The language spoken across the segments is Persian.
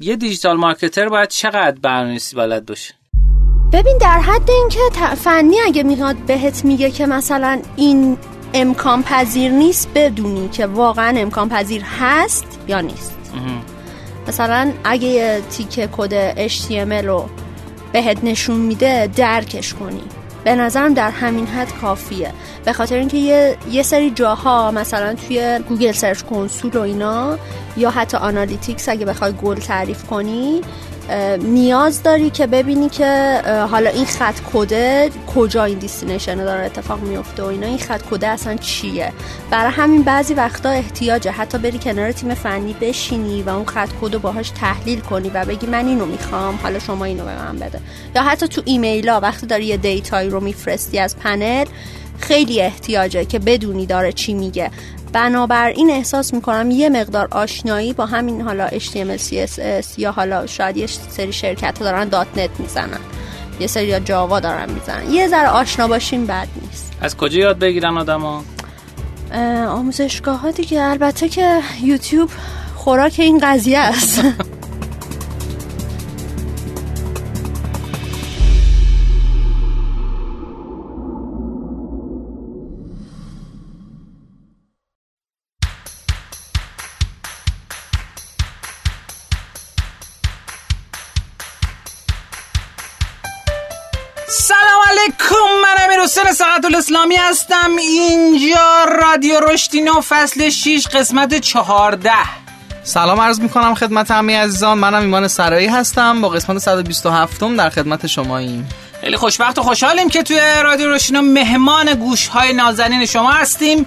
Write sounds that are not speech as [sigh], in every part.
یه digital marketer باید چقدر برنامه‌نویسی بلد باشه؟ ببین در حد اینکه فنی اگه میاد بهت میگه که مثلا این امکان پذیر نیست بدونی که واقعا امکان پذیر هست یا نیست. مثلا اگه یه تیکه کد HTML رو بهت نشون میده درکش کنی. به نظرم در همین حد کافیه. به خاطر اینکه یه،, یه سری جاها مثلا توی Google Search Console و اینا یا حتی Analytics اگه بخوای گل تعریف کنی نیاز داری که ببینی که حالا این خط کده کجا این destination داره اتفاق میفته و اینا این خط کده اصلا چیه؟ برای همین بعضی وقتا احتیاجه حتی بری کنار تیم فنی بشینی و اون خط کد رو باهاش تحلیل کنی و بگی من اینو می‌خوام حالا شما اینو به من بده. یا حتی تو ایمیل ها وقتی داری یه data یی رو میفرستی از پنل خیلی احتیاجه که بدونی داره چی میگه. بنابراین احساس می‌کنم یه مقدار آشنایی با همین حالا HTML CSS یا حالا شاید یه سری شرکت ها دارن دات نت می‌زنن. یه سری یا جاوا دارن می‌زنن. یه ذره آشنا باشیم بد نیست. از کجا یاد بگیرن آدما؟ آموزشگاه ها دیگه. البته که یوتیوب خوراک این قضیه است. [laughs] الاسلامی هستم. اینجا رادیو رشتینو فصل 6 قسمت 14 سلام عرض می‌کنم خدمت همه عزیزان. منم ایمان سرایی هستم. با قسمت 127 در خدمت شما ایم خیلی خوشبخت و خوشحالیم که توی رادیو روشینو مهمان گوش های نازنین شما هستیم.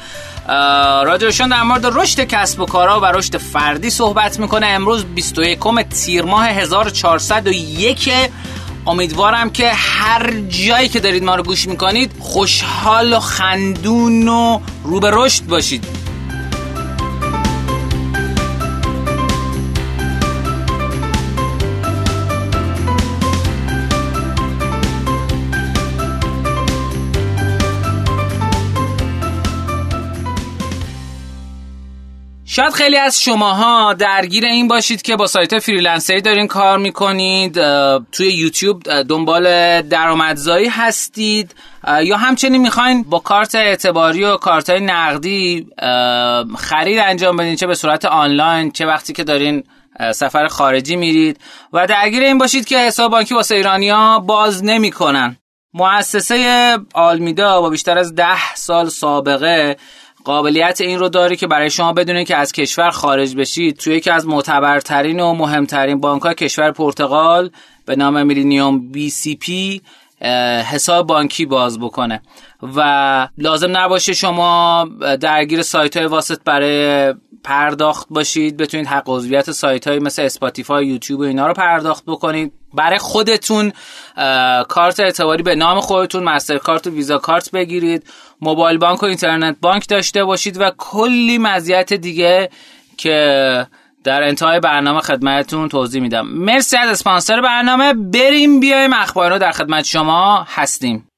رادیو روشن در مورد رشد کسب و کارها و رشد فردی صحبت می‌کنه. امروز 21 تیر ماه 1401 امیدوارم که هر جایی که دارید ما رو گوش می‌کنید خوشحال و خندون و رو به رشد باشید. شاید خیلی از شماها درگیر این باشید که با سایت فریلنسری دارین کار می‌کنید توی یوتیوب دنبال درآمدزایی هستید یا همچنین می‌خواین با کارت اعتباری و کارت نقدی خرید انجام بدین چه به صورت آنلاین چه وقتی که دارین سفر خارجی میرید و درگیر این باشید که حساب بانکی واسه ایرانیا باز نمی‌کنن. مؤسسه آلمیدا با بیشتر از ده سال سابقه قابلیت این رو داره که برای شما بدونید که از کشور خارج بشید. توی یکی از معتبرترین و مهمترین بانک های کشور پرتغال به نام Millennium BCP حساب بانکی باز بکنه. و لازم نباشه شما درگیر سایت های واسط برای پرداخت باشید بتونید حق عضویت سایت های مثل Spotify یوتیوب و اینا رو پرداخت بکنید. برای خودتون کارت اعتباری به نام خودتون مستر کارت و ویزا کارت بگیرید. موبایل بانک و اینترنت بانک داشته باشید و کلی مزیت دیگه که در انتهای برنامه خدمتتون توضیح میدم. مرسی از اسپانسر برنامه. بریم بیایم اخبار رو در خدمت شما هستیم.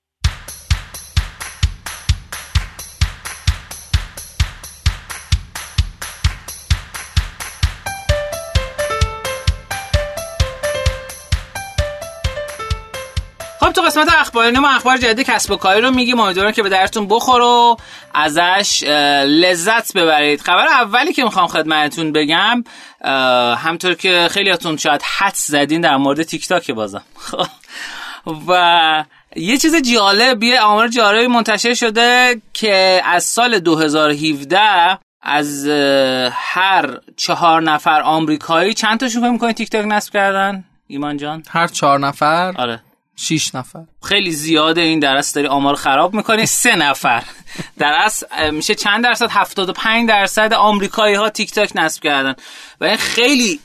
قسمت اخباری ما اخبار جدید کسب و کاری رو میگیم. امیدوارم که به درتون بخور و ازش لذت ببرید. خبر اولی که می‌خوام خدمتتون بگم همطور که خیلیاتون شاید حد زدین در مورد تیک تاک بازم. [laughs] و یه چیز جالب یه آمار جالبی منتشر شده که از سال 2017 از هر چهار نفر آمریکایی چند تاشون فکر می‌کنید تیک تاک نصب کردن؟ ایمان جان؟ هر چهار نفر؟ آره. 6 نفر. خیلی زیاده این درس داری. آمار خراب می‌کنی. سه نفر. درس میشه چند درصد؟ 75 درصد آمریکایی ها تیک تاک نصب کردن. و این خیلی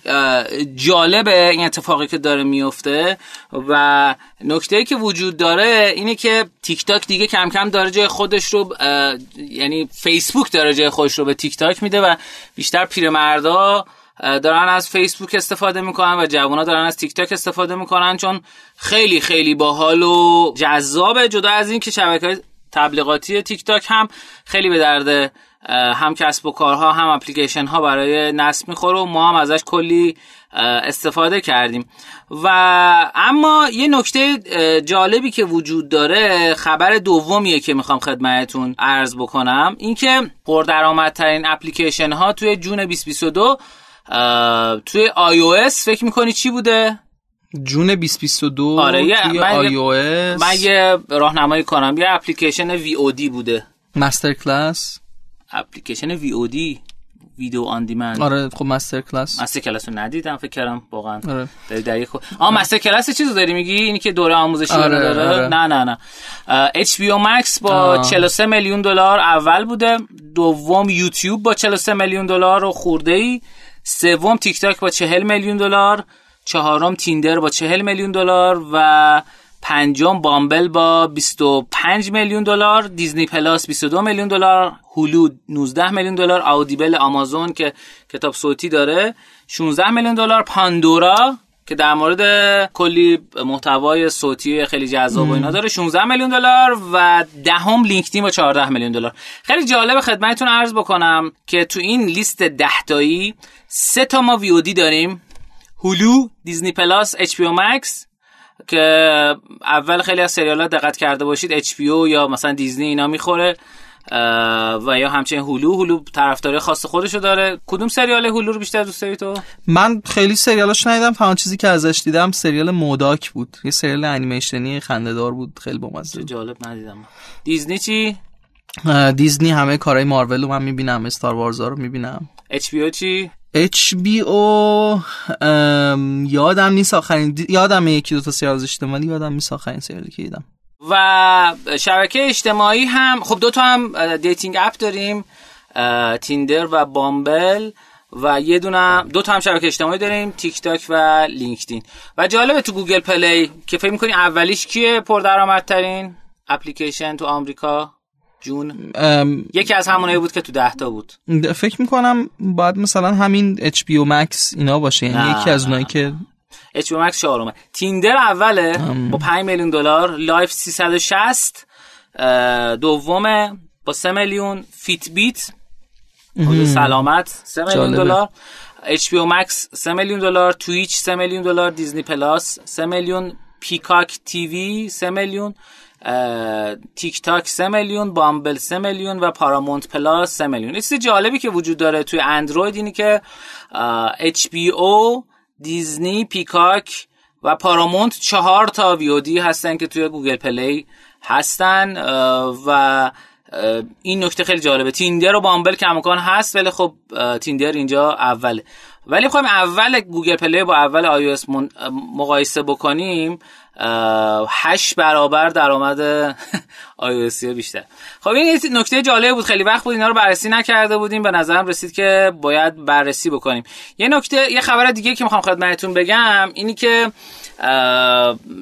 جالبه این اتفاقی که داره میفته و نکته‌ای که وجود داره اینه که تیک تاک دیگه کم کم داره جای خودش رو یعنی فیسبوک داره جای خودش رو به تیک تاک میده و بیشتر پیرمردا دارن از فیسبوک استفاده می‌کنن و جوونا دارن از تیک تاک استفاده می‌کنن چون خیلی خیلی باحال و جذابه. جدا از این که شبکه تبلیغاتی تیک تاک هم خیلی به درد هم کسب و کارها هم اپلیکیشن ها برای نصب می‌خوره و ما هم ازش کلی استفاده کردیم. و اما یه نکته جالبی که وجود داره خبر دومیه که می‌خوام خدمتتون عرض بکنم. اینکه پردرآمدترین اپلیکیشن ها توی جون 2022 توی iOS فکر می‌کنی چی بوده؟ June 2022 آره یه توی من, iOS من یه راهنمایی کنم. یه اپلیکیشن VOD بوده. MasterClass اپلیکیشن VOD video on demand. آره خب MasterClass Master Class رو ندیدم فکر کردم واقعا آره. داری در خود آ MasterClass چیزو داری میگی؟ اینی که دوره آموزشی آره، داره؟ آره. نه نه نه. HBO Max با آه. 43 میلیون دلار اول بوده. دوم یوتیوب با 43 میلیون دلار و خورده ای سوم تیک تاک با 40 میلیون دلار چهارم Tinder با 40 میلیون دلار و پنجم Bumble با 25 میلیون دلار Disney Plus 22 میلیون دلار Hulu 19 میلیون دلار Audible آمازون که کتاب صوتی داره 16 میلیون دلار Pandora که در مورد کلی محتوای صوتی خیلی جذاب و اینا داره 16 میلیون دلار و دهم لینکدین با 14 میلیون دلار. خیلی جالب خدمتتون عرض بکنم که تو این لیست 10 تایی سه تا ما VOD داریم. Hulu Disney Plus HBO Max که اول خیلی از سریالات دقت کرده باشید HBO یا مثلا دیزنی اینا می‌خوره. و یا همچنین Hulu Hulu طرفداری خاص خودشو داره. کدوم سریال Hulu رو بیشتر دوست داری تو؟ من خیلی سریالاش ندیدم تنها چیزی که ازش دیدم سریال M.O.D.O.K. بود. یه سریال انیمیشنی خنده‌دار بود خیلی بامزه جالب ندیدم. دیزنی چی؟ دیزنی همه کارهای مارول رو من می‌بینم Star Wars ا رو می‌بینم. HBO چی؟ HBO یادم نیست آخرین دی- یادم یکی دو تا سریال ازش دیدم ولی یادم نیست آخرین سریالی که دیدم. و شبکه اجتماعی هم خب دو تا هم dating app داریم Tinder و Bumble و یه دونه دو تا هم شبکه اجتماعی داریم تیک تاک و لینکدین. و جالبه تو Google Play که فکر می‌کنی اولیش کیه؟ پردرآمدترین اپلیکیشن تو آمریکا؟ June؟ ام، یکی از همونایی بود که تو ده تا بود. فکر می‌کنم باید مثلا همین HBO Max اینا باشه یعنی یکی از. اونایی که HBO Max چهارمه Tinder اوله با 5 میلیون دلار Life 360 اه، دومه با 3 میلیون Fitbit. سلامت 3 میلیون. دلار. HBO Max 3 میلیون دلار Twitch 3 میلیون دلار Disney Plus 3 میلیون Peacock TV 3 میلیون تیک تاک 3 میلیون Bumble 3 میلیون و Paramount Plus 3 میلیون. چیز جالبی که وجود داره توی اندروید اینی که HBO Disney Peacock و Paramount چهار تا VOD هستن که توی Google Play هستن و این نکته خیلی جالبه. Tinder و Bumble کماکان هست ولی خب Tinder اینجا اوله. ولی می‌خوایم اول Google Play با اول آی مقایسه بکنیم هشت برابر درآمد [laughs] آی بیشتر. خب این نکته جالب بود. خیلی وقت بود اینا رو بررسی نکرده بودیم. به نظرم رسید که باید بررسی بکنیم. یه نکته یه خبر دیگه که می‌خوام خدمتتون بگم اینی که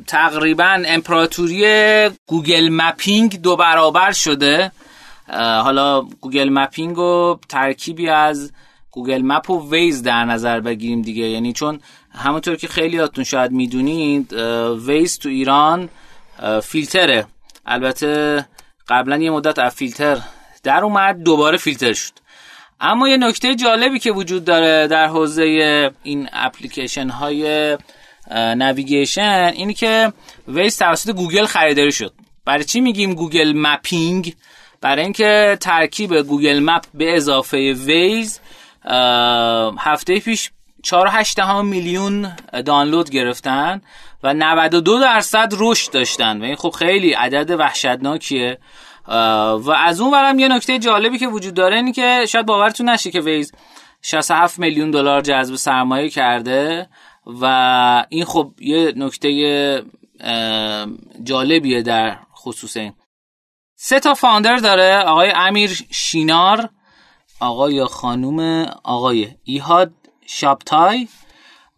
تقریبا امپراتوری Google mapping دو برابر شده. حالا Google mapping رو ترکیبی از Google Map و Waze در نظر بگیریم دیگه. یعنی چون همونطور که خیلیاتون شاید می‌دونید Waze تو ایران فیلتره. البته قبلا یه مدت از فیلتر در اومد دوباره فیلتر شد. اما یه نکته جالبی که وجود داره در حوزه این اپلیکیشن های navigation اینی که Waze توسط گوگل خریداری شد. برای چی میگیم Google mapping؟ برای اینکه ترکیب Google Map به اضافه Waze هفته پیش 4.8 میلیون دانلود گرفتن و 92 درصد رشد داشتن. و این خب خیلی عدد وحشتناکیه. و از اون ورم یه نکته جالبی که وجود داره اینه که شاید باورتون نشه که Waze 67 میلیون دلار جذب سرمایه کرده و این خب یه نکته جالبیه در خصوص این. سه تا founder داره آقای امیر شینار آقای خانوم آقای ایهود شابتای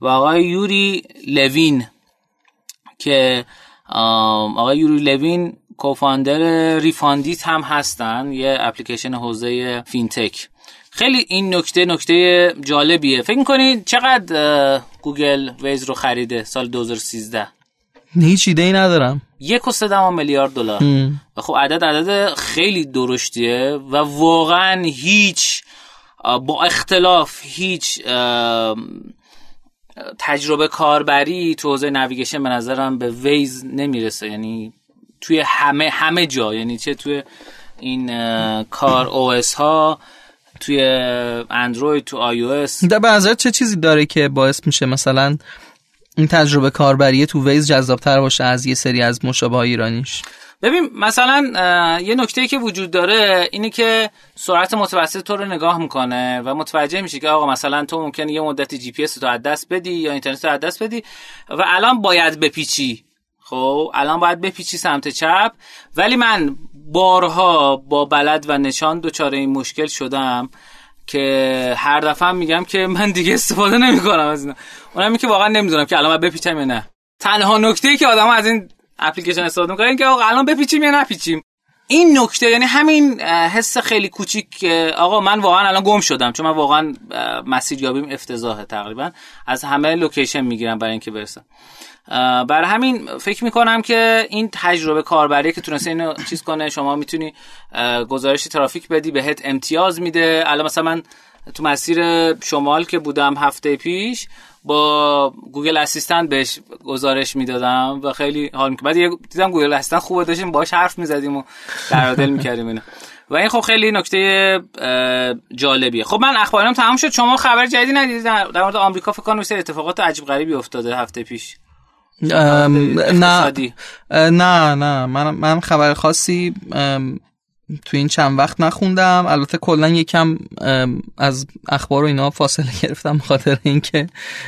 و آقای یوری لوین که آقای یوری لوین co-founder Refundit هم هستن یه اپلیکیشن حوزه fintech. خیلی این نکته نکته جالبیه. فکر می‌کنید چقدر Google Waze رو خریده سال 2013 هیچ ایده ای ندارم. یک و سه میلیارد دلار. و خب عدد عدد خیلی درشتیه و واقعا هیچ با اختلاف هیچ تجربه کاربری تو حوزه navigation به نظرم به Waze نمی‌رسه. یعنی توی همه همه جا یعنی چه توی این کار OS ها توی اندروید تو iOS. به چه چیزی داره که باعث میشه مثلا این تجربه کاربری تو Waze جذابتر باشه از یه سری از مشابه ایرانیش. ببین مثلا یه نکته که وجود داره اینه که سرعت متوسط تو رو نگاه می‌کنه و متوجه میشه که آقا مثلا تو ممکنه یه مدتی جی پی اس تو از دست بدی یا اینترنت رو از دست بدی و الان باید بپیچی. خب الان باید بپیچی سمت چپ. ولی من بارها با بلد و نشان دچار این مشکل شدم که هر دفعه میگم که من دیگه استفاده نمی‌کنم از اینا. اونم که واقعا نمی‌دونم که الان بپیچم یا نه. تنها نکته ای که آدم از این اپلیکیشن استفاده می‌کنن که آقا الان بپیچیم یا نپیچیم. این نکته یعنی همین حس خیلی کوچیک آقا من واقعا الان گم شدم چون من واقعا مسیریابیم افتضاحه تقریبا. از همه location می‌گیرم برای اینکه برسم. برای همین فکر می‌کنم که این تجربه کاربری که تونسته اینو چیز کنه شما می‌تونی گزارش ترافیک بدی بهت امتیاز میده. الان مثلا من تو مسیر شمال که بودم هفته پیش با Google Assistant بهش گزارش می‌دادم و خیلی حال می‌کنم بعد دیدم Google Assistant خوبه داشتیم باش حرف می‌زدیم و درد دل می‌کردیم اینو. و این خب خیلی نکته جالبیه. خب من اخبارم تمام شد. شما خبر جدیدی ندیدید در مورد آمریکا فکر کنم اتفاقات عجیب غریبی افتاده هفته پیش. نه نه نه. من من خبر خاصی تو این چند وقت نخوندم. البته کلا یکم از اخبار و اینا فاصله [laughs] گرفتم خاطر اینکه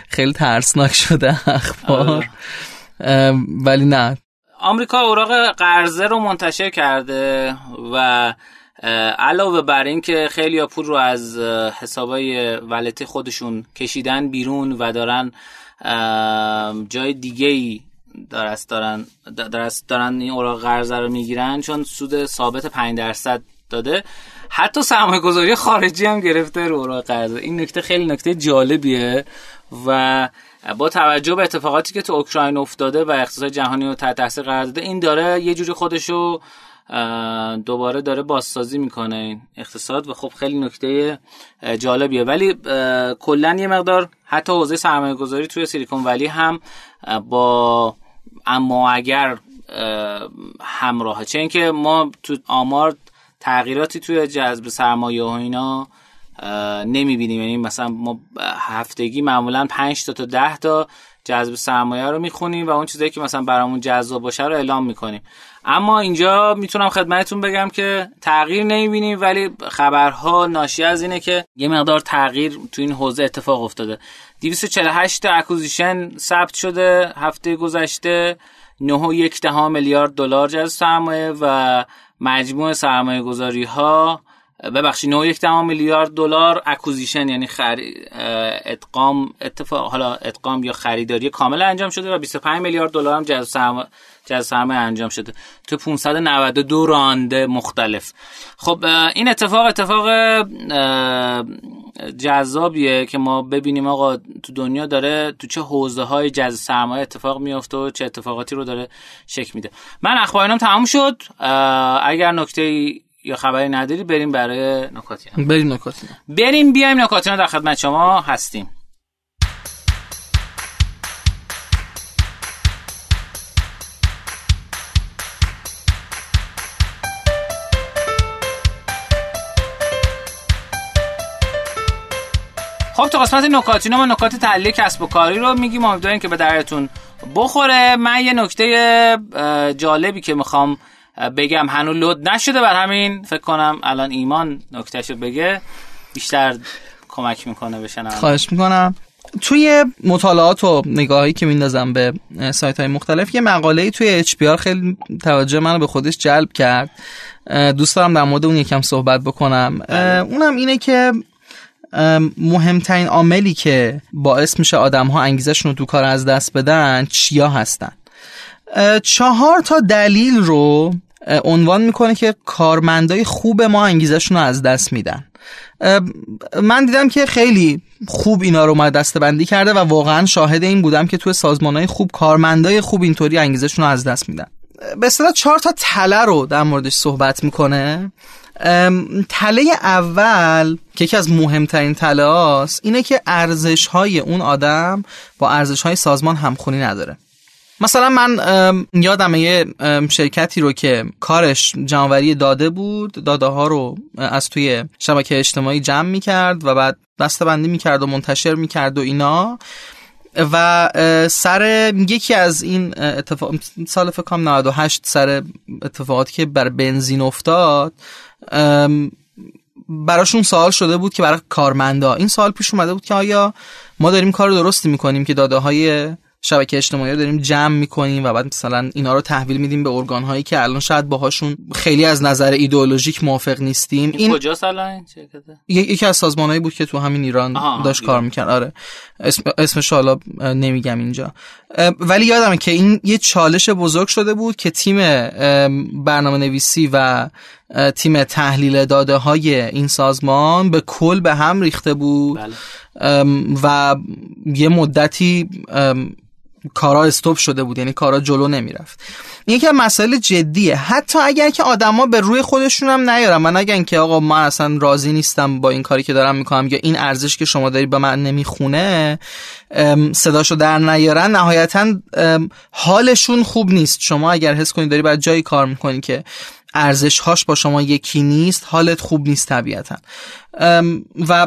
خیلی ترسناک شده اخبار. آره. ولی نه. آمریکا اوراق قرضه رو منتشر کرده و علاوه بر اینکه خیلی پول رو از حسابای ولتی خودشون کشیدن بیرون و دارن جای دیگه ای درست دارن درست دارن این اوراق قرضه رو می‌گیرن چون سود ثابت 5 درصد داده. حتی سرمایه گذاری خارجی هم گرفته رو اوراق قرضه. این نکته خیلی نکته جالبیه و با توجه به اتفاقاتی که تو اوکراین افتاده و اقتصاد جهانی رو تحت تاثیر قرار داده این داره یه جوری خودشو دوباره داره بازسازی می‌کنه این اقتصاد و خب خیلی نکته جالبیه. ولی کلا یه مقدار حتی حوزه سرمایه گذاری توی سیلیکون ولی هم با اما اگر همراهه چه اینکه ما تو آمار تغییراتی توی جذب سرمایه و اینا نمی‌بینیم. یعنی مثلا ما هفتگی معمولا 5 تا تا 10 تا جذب سرمایه رو می‌خونیم و اون چیزایی که مثلا برامون جذاب باشه رو اعلام می‌کنیم. اما اینجا می‌تونم خدمتتون بگم که تغییر نمی‌بینیم ولی خبرها ناشی از اینه که یه مقدار تغییر تو این حوزه اتفاق افتاده. 248 acquisition ثبت شده هفته گذشته 9.1 میلیارد دلار جذب سرمایه و مجموع سرمایه گذاری ها ببخشید 9.1 میلیارد دلار acquisition یعنی خری... ادغام اتفاق حالا ادغام یا خریداری کامل انجام شده و 25 میلیارد دلار هم جذب سرمایه جذب سرمایه انجام شده. تو 592 رانده مختلف. خب این اتفاق اتفاق جذابیه که ما ببینیم آقا تو دنیا داره تو چه حوزه های جذب سرمایه اتفاق میفته و چه اتفاقاتی رو داره شک میده. من اخبارینم تمام شد. اگر نکته یا خبری نداری بریم برای نکاتینا. بریم نکاتینا. بریم بیایم نکاتینا در خدمت شما هستیم. خب تو قسمت نکاتینا ما نکات تحلیل کسب و کاری رو میگیم. امیدواریم که به درتون بخوره. من یه نکته جالبی که می‌خوام بگم هنوز لود نشده بر همین فکر کنم الان ایمان نکتهشو بگه بیشتر کمک می‌کنه بشنم خواهش می‌کنم. توی مطالعات و نگاهی که میندازم به سایت های مختلف یه مقاله توی اچ خیلی توجه منو به خودش جلب کرد. دوست دارم در مورد اون یکم صحبت بکنم. بله. اونم اینه که مهمترین عاملی که باعث میشه آدم ها انگیزشون رو تو کار از دست بدن چیا هستن؟ چهار تا دلیل رو عنوان می‌کنه که کارمندای خوب ما انگیزشون رو از دست میدن. من دیدم که خیلی خوب اینا رو اومد دسته بندی کرده و واقعا شاهد این بودم که توی سازمان های خوب کارمندای خوب اینطوری انگیزشون رو از دست میدن. به اصطلاح چهار تا تله رو در موردش صحبت می‌کنه. تله اول که یکی از مهمترین تله هاست اینه که ارزش های اون آدم با ارزش های سازمان همخونی نداره. مثلا من یادم یه شرکتی رو که کارش جمعوری داده بود داده ها رو از توی شبکه اجتماعی جمع می‌کرد و بعد دسته بندی می‌کرد و منتشر می‌کرد و اینا. و سر یکی از این اتفاق سال فکر کنم 98 سر اتفاقاتی که بر بنزین افتاد براشون سوال شده بود که برای کارمندا این سوال پیش اومده بود که آیا ما داریم کار درستی می‌کنیم که داده های شبکه اجتماعی رو داریم جمع می‌کنیم و بعد مثلا اینا رو تحویل میدیم به ارگان هایی که الان شاید باهاشون خیلی از نظر ایدئولوژیک موافق نیستیم. این کجاست الان یکی از سازمانهایی بود که تو همین ایران داشت کار می‌کرد. آره. اسم اسمش حالا نمیگم اینجا. ولی یادمه که این یه چالش بزرگ شده بود که تیم برنامه نویسی و تیم تحلیل داده های این سازمان به کل به هم ریخته بود. بله. و یه مدتی کارا استوب شده بود یعنی کارا جلو نمی‌رفت. این یکی مسئله جدیه. حتی اگر که آدما به روی خودشون هم نیارن من نگن که آقا من اصلا راضی نیستم با این کاری که دارم می‌کنم یا این ارزش که شما داری به من نمی‌خونه صداشو در نیارن نهایتا حالشون خوب نیست. شما اگر حس کنید داری بعد جایی کار می‌کنی که ارزش هاش با شما یکی نیست حالت خوب نیست طبیعتا. و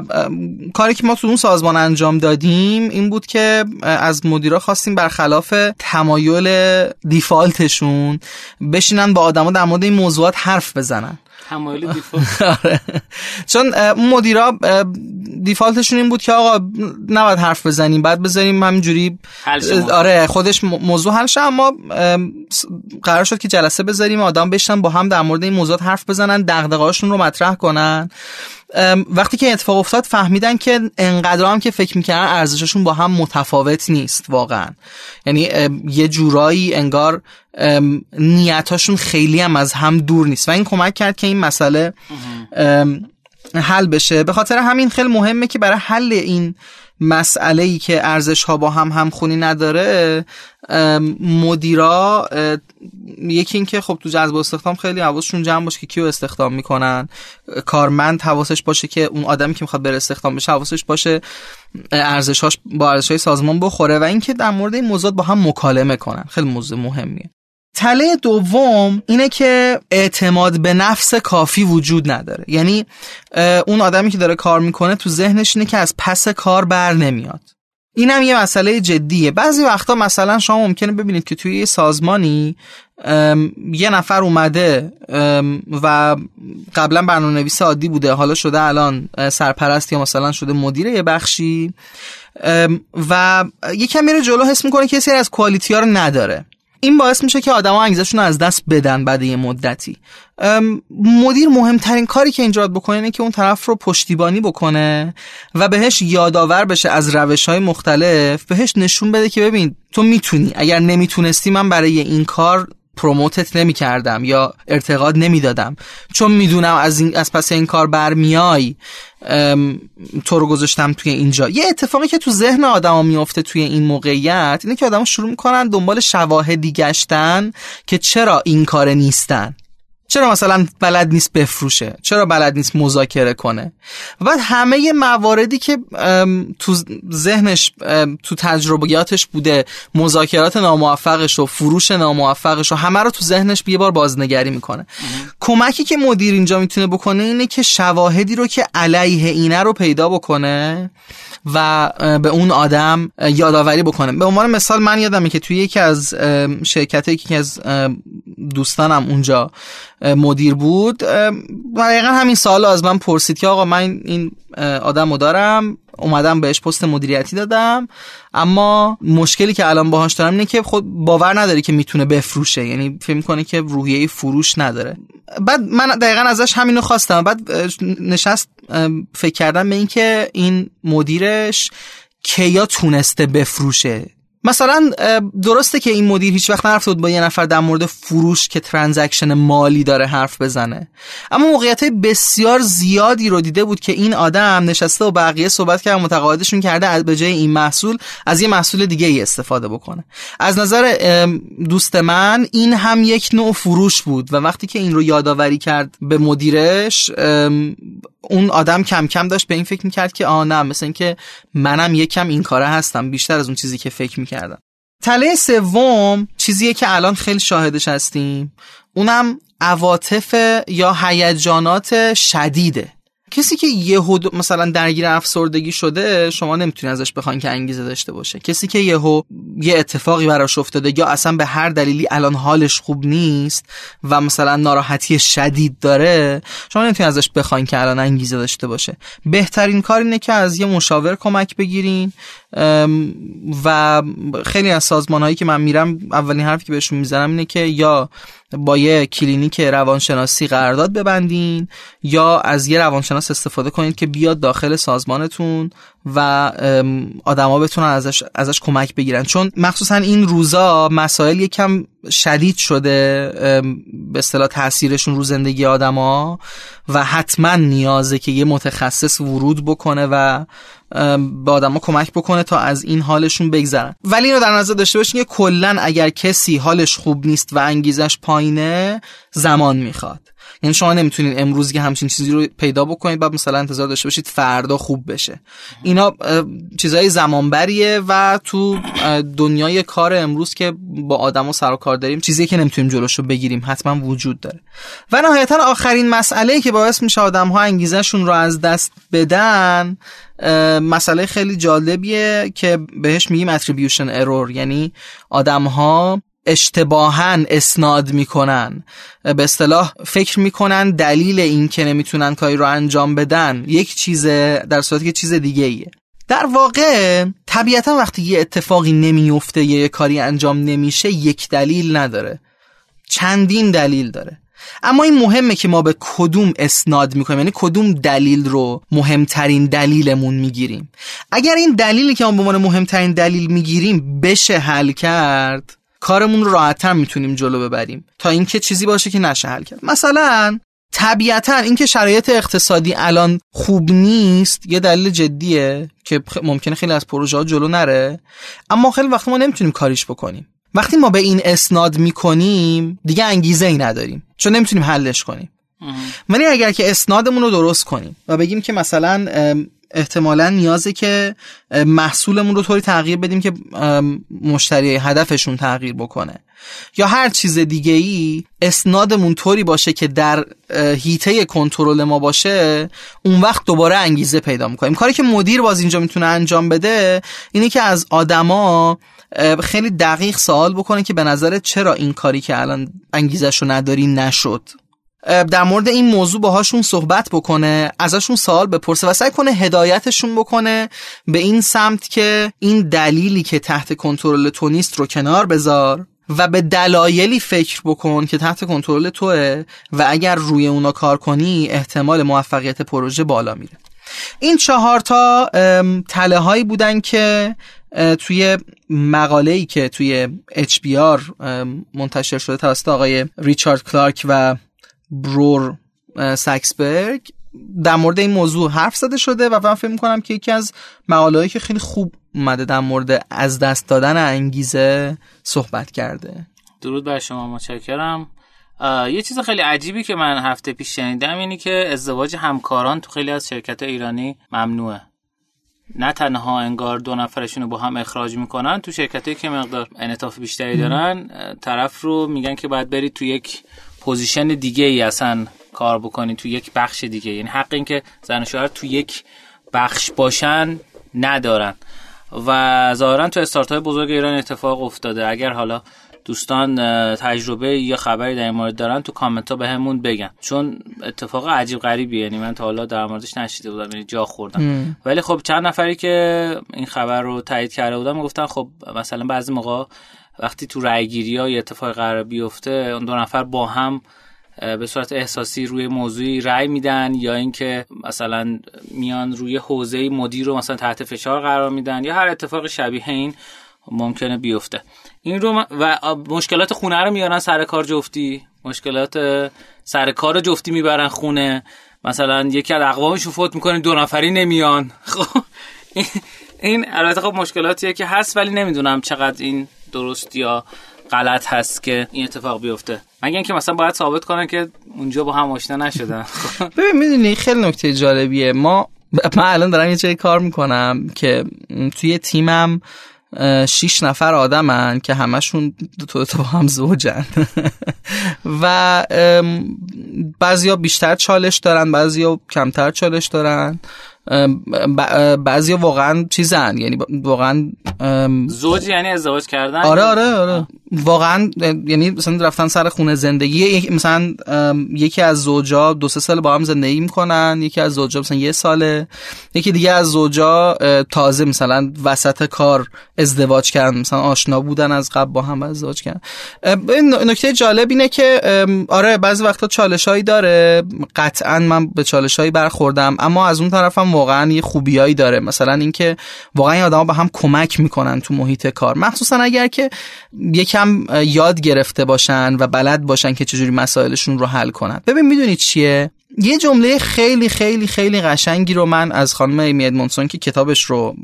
کاری که ما تو اون سازمان انجام دادیم این بود که از مدیرا خواستیم برخلاف تمایل دیفالتشون بشینن با آدما در مورد این موضوعات حرف بزنن. تمایل [laughs] آره. چون اون مدیرا دیفالتشون این بود که آقا نباید حرف بزنیم بعد بذاریم همینجوری. آره خودش موضوع حل شه اما قرار شد که جلسه بذاریم آدم بشن با هم در مورد این موضوعات حرف بزنن دغدغه‌هاشون رو مطرح کنن. وقتی که اتفاق افتاد فهمیدن که انقدر هم که فکر می‌کردن ارزششون با هم متفاوت نیست واقعا. یعنی یه جورایی انگار نیتاشون خیلی هم از هم دور نیست. و این کمک کرد که این مسئله حل بشه. به خاطر همین خیلی مهمه که برای حل این مسئله ای که ارزش ها با هم همخونی نداره مدیرا یکی این که خب تو جذب استخدام خیلی حواسشون جمع باشه که کیو استخدام می‌کنن. کارمند حواسش باشه که اون آدمی که می‌خواد بره استخدام بشه حواسش باشه ارزشاش با ارزش های سازمان بخوره و اینکه در مورد این موضوع با هم مکالمه کنن. خیلی موضوع مهمیه. تله دوم اینه که اعتماد به نفس کافی وجود نداره. یعنی اون آدمی که داره کار می‌کنه تو ذهنش اینه که از پس کار بر نمیاد. این هم یه مسئله جدیه. بعضی وقتا مثلا شما ممکنه ببینید که توی یه سازمانی یه نفر اومده و قبلا برنامه نویس عادی بوده حالا شده الان سرپرست یا مثلا شده مدیر یه بخشی و یکم میره جلو حس می‌کنه که سری از کوالیتی ها رو نداره. این باعث میشه که آدما انگیزشون از دست بدن بعد یه مدتی. مدیر مهمترین کاری که اینجا بکنه اینه که اون طرف رو پشتیبانی بکنه و بهش یادآور بشه از روش های مختلف بهش نشون بده که ببین تو می‌تونی. اگر نمی‌تونستی من برای این کار پروموتت نمی کردم یا ارتقاد نمی‌دادم. چون می‌دونم از, این، از پس این کار برمیای تو رو گذاشتم توی اینجا. یه اتفاقی که تو ذهن آدما میفته توی این موقعیت اینه که آدما شروع می‌کنن دنبال شواهدی گشتن که چرا این کار نیستن. چرا مثلا بلد نیست بفروشه؟ چرا بلد نیست مذاکره کنه؟ و بعد همه مواردی که تو ذهنش تو تجربیاتش بوده مذاکرات ناموفقش و فروش ناموفقش و همه رو تو ذهنش یه بار بازنگری می‌کنه. کمکی که مدیر اینجا می‌تونه بکنه اینه که شواهدی رو که علیه اینه رو پیدا بکنه و به اون آدم یادآوری بکنه. به عنوان مثال من یادمه که توی یکی از شرکت یکی از دوستانم اونجا مدیر بود. دقیقا همین سال از من پرسید که آقا من این آدم رو دارم. اومدم بهش پست مدیریتی دادم. اما مشکلی که الان باهاش دارم اینه که خود باور نداره که می‌تونه بفروشه. یعنی فکر کنه که روحیه فروش نداره. بعد من دقیقا ازش همینو خواستم. بعد نشست فکر کردم به اینکه این مدیرش کیا تونسته بفروشه. مثلا درسته که این مدیر هیچ وقت نرفته بود با یه نفر در مورد فروش که ترانزکشن مالی داره حرف بزنه. اما موقعیت بسیار زیادی رو دیده بود که این آدم نشسته و بقیه صحبت کرد متقاعدشون کرده به جای این محصول از یه محصول دیگه ای استفاده بکنه. از نظر دوست من این هم یک نوع فروش بود و وقتی که این رو یادآوری کرد به مدیرش اون آدم کم کم داشت به این فکر می‌کرد که آه نه مثل اینکه منم یکم این کاره هستم بیشتر از اون چیزی که فکر می‌کردم. تله سوم چیزیه که الان خیلی شاهدش هستیم. اونم عواطف یا هیجانات شدیده. کسی که یهو مثلا درگیر افسردگی شده شما نمی‌تونی ازش بخواین که انگیزه داشته باشه. کسی که یهو یه اتفاقی براش افتاده یا اصلا به هر دلیلی الان حالش خوب نیست و مثلا ناراحتی شدید داره شما نمی‌تونی ازش بخواین که الان انگیزه داشته باشه. بهترین کار اینه که از یه مشاور کمک بگیرین. و خیلی از سازمان هایی که من میرم اولین حرفی که بهشون می‌زنم اینه که یا با یه کلینیک روانشناسی قرارداد ببندین یا از یه روانشناس استفاده کنید که بیاد داخل سازمانتون و آدما بتونن ازش ازش کمک بگیرن. چون مخصوصا این روزا مسائل یکم شدید شده به اصطلاح تاثیرشون رو زندگی آدما و حتما نیازه که یه متخصص ورود بکنه و به آدما کمک بکنه تا از این حالشون بگذرن. ولی اینو در نظر داشته باشین که کلا اگر کسی حالش خوب نیست و انگیزش پایینه زمان می‌خواد. یعنی شما نمی‌تونید امروز که همچین چیزی رو پیدا بکنید بعد مثلا انتظار داشته باشید فردا خوب بشه. اینا چیزای زمانبریه و تو دنیای کار امروز که با آدم و سر و کار داریم چیزی که نمی‌تونیم جلوش رو بگیریم حتما وجود داره. و نهایتا آخرین مسئله که باعث میشه آدم ها انگیزشون رو از دست بدن مسئله خیلی جالبیه که بهش میگیم اتریبیوشن ارور یعنی آدم ها اشتباها اسناد می‌کنن. به اصطلاح فکر می‌کنن دلیل این که نمی‌تونن کاری رو انجام بدن یک چیز در صورتی که چیز دیگه ایه در واقع طبیعتا وقتی یه اتفاقی نمیفته یه کاری انجام نمیشه یک دلیل نداره. چندین دلیل داره. اما این مهمه که ما به کدوم اسناد می‌کنیم یعنی کدوم دلیل رو مهمترین دلیلمون می‌گیریم. اگر این دلیلی که ما به عنوان مهمترین دلیل می‌گیریم بشه حل کرد کارمون رو راحتتر می‌تونیم جلو ببریم تا اینکه چیزی باشه که نشه حل کرد. مثلا طبیعتا اینکه شرایط اقتصادی الان خوب نیست یه دلیل جدیه که ممکنه خیلی از پروژه ها جلو نره اما خیلی وقت ما نمی‌تونیم کاریش بکنیم. وقتی ما به این اسناد می‌کنیم دیگه انگیزه ای نداریم چون نمی‌تونیم حلش کنیم. ولی اگر که اسنادمون رو درست کنیم و بگیم که مثلا احتمالا نیازه که محصولمون رو طوری تغییر بدیم که مشتری هدفشون تغییر بکنه. یا هر چیز دیگه ای اسنادمون طوری باشه که در هیته کنترل ما باشه اون وقت دوباره انگیزه پیدا می‌کنیم. کاری که مدیر باز اینجا می‌تونه انجام بده اینه که از آدما خیلی دقیق سوال بکنه که به نظر چرا این کاری که الان انگیزش رو نداری نشد. در مورد این موضوع باهاشون صحبت بکنه ازشون سوال بپرسه و سعی کنه هدایتشون بکنه به این سمت که این دلیلی که تحت کنترل تو نیست رو کنار بذار و به دلایلی فکر بکن که تحت کنترل توه و اگر روی اونا کار کنی احتمال موفقیت پروژه بالا میره. این چهار تا تله هایی بودن که توی مقاله ای که توی HBR منتشر شده توسط آقای ریچارد کلارک و برور ساکسبرگ در مورد این موضوع حرف زده شده و من فکر می‌کنم که یکی از مقالهایی که خیلی خوب اومده در مورد از دست دادن انگیزه صحبت کرده. درود بر شما متشکرم. یه چیز خیلی عجیبی که من هفته پیش شنیدم اینی که ازدواج همکاران تو خیلی از شرکت ایرانی ممنوعه. نه تنها انگار دو نفرشون رو با هم اخراج می‌کنن تو شرکتی که مقدار انعطاف بیشتری دارن طرف رو میگن که باید برید تو یک position دیگه ای اصلا کار بکنی تو یک بخش دیگه. یعنی حق این که زن و شوهر تو یک بخش باشن ندارن. و ظاهرا تو استارتاپ بزرگ ایران اتفاق افتاده. اگر حالا دوستان تجربه یا خبری در این مورد دارن تو کامنت ها بهمون بگن. چون اتفاق عجیب غریبی یعنی من تا حالا در موردش نشنیده بودم یعنی جا خوردم. ولی خب چند نفری که این خبر رو تایید کرده بودن گفتن خب مثلا بعضی موقع وقتی تو رأیگیری ها یه اتفاق قرار بیفته اون دو نفر با هم به صورت احساسی روی موضوعی رأی میدن یا اینکه مثلا میان روی حوزه مدیر رو مثلا تحت فشار قرار میدن یا هر اتفاق شبیه این ممکنه بیفته. این رو و مشکلات خونه رو میارن سر کار جفتی. مشکلات سر کار جفتی می‌برن خونه. مثلا یکی از اقوامشون فوت می‌کنه دو نفری نمیان. [laughs] خب این البته خب مشکلاتیه که هست ولی نمی‌دونم چقدر این درست یا غلط هست که این اتفاق بیفته. مگه اینکه مثلا باید ثابت کنن که اونجا با هم آشنا نشدن. [laughs] ببین می‌دونی خیلی نکته جالبیه. ما من الان دارم یه جایی کار می‌کنم که توی تیمم شیش نفر آدمن که همشون تو تو هم زوجن. [laughs] و بعضیا بیشتر چالش دارن بعضیا کمتر چالش دارن. بعضی واقعا چیزن یعنی واقعا زوج یعنی ازدواج کردن؟ آره آره آره. واقعا یعنی مثلا رفتن سر خونه زندگی مثلا یکی از زوجا دو سه سال با هم زندگی می‌کنن یکی از زوجا مثلا یه ساله یکی دیگه از زوجا تازه مثلا وسط کار ازدواج کردن مثلا آشنا بودن از قبل با هم ازدواج کردن. نکته جالب اینه که آره بعضی وقتا چالشایی داره. قطعا من به چالشایی برخوردم اما از اون طرفم واقعا یه خوبیایی داره. مثلا اینکه واقعا آدما به هم کمک می‌کنن تو محیط کار. مخصوصا اگر که یکم یاد گرفته باشن و بلد باشن که چجوری مسائلشون رو حل کنن. ببین می‌دونید چیه؟ یه جمله خیلی خیلی خیلی قشنگی رو من از خانم ایمی ادمونسون که کتابش رو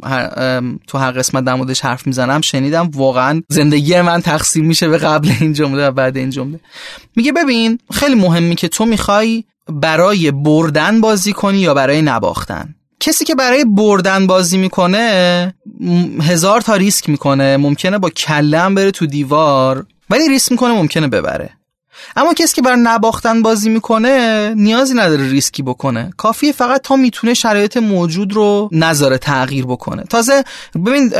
تو هر قسمت در موردش حرف می‌زنم شنیدم. واقعا زندگی من تقسیم میشه به قبل این جمله و بعد این جمله. میگه ببین خیلی مهمی که تو می‌خوای برای بردن بازی کنی یا برای نباختن. کسی که برای بردن بازی می‌کنه هزار تا ریسک می‌کنه. ممکنه با کله بره تو دیوار ولی ریسک می‌کنه ممکنه ببره. اما کسی که بر نباختن بازی می‌کنه نیازی نداره ریسکی بکنه. کافیه فقط تا می‌تونه شرایط موجود رو نذاره تغییر بکنه. تازه ببین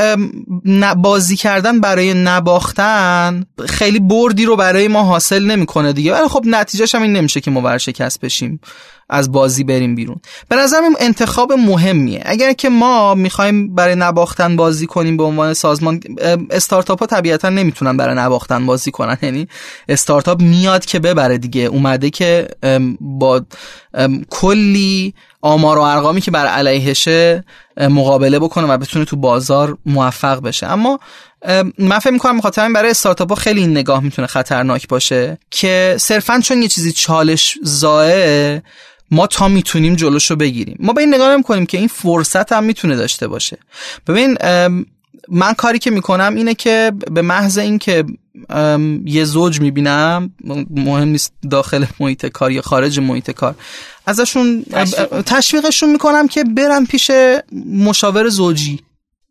بازی کردن برای نباختن خیلی بردی رو برای ما حاصل نمی‌کنه دیگه. ولی خب نتیجهش هم این نمیشه که ما شکست بشیم. از بازی بریم بیرون. به نظرم انتخاب مهمیه. اگر که ما می‌خوایم برای نباختن بازی کنیم به عنوان سازمان استارتاپ ها طبیعتا نمی‌تونن برای نباختن بازی کنن. [laughs] یعنی استارتاپ میاد که ببره دیگه. اومده که با کلی آمار و ارقامی که بر علیهشه مقابله بکنه و بتونه تو بازار موفق بشه. اما من فکر می‌کنم بخاطر این برای استارتاپ ها خیلی این نگاه می‌تونه خطرناک باشه که صرفا چون یه چیزی چالش زایه ما تا می‌تونیم جلوشو بگیریم. ما به این نگاه نمی که این فرصت هم می‌تونه داشته باشه. ببین من کاری که می‌کنم اینه که به محض اینکه یه زوج می‌بینم مهم نیست داخل محیط کار یا خارج محیط کار ازشون تشویقشون می‌کنم که برن پیش مشاور زوجی.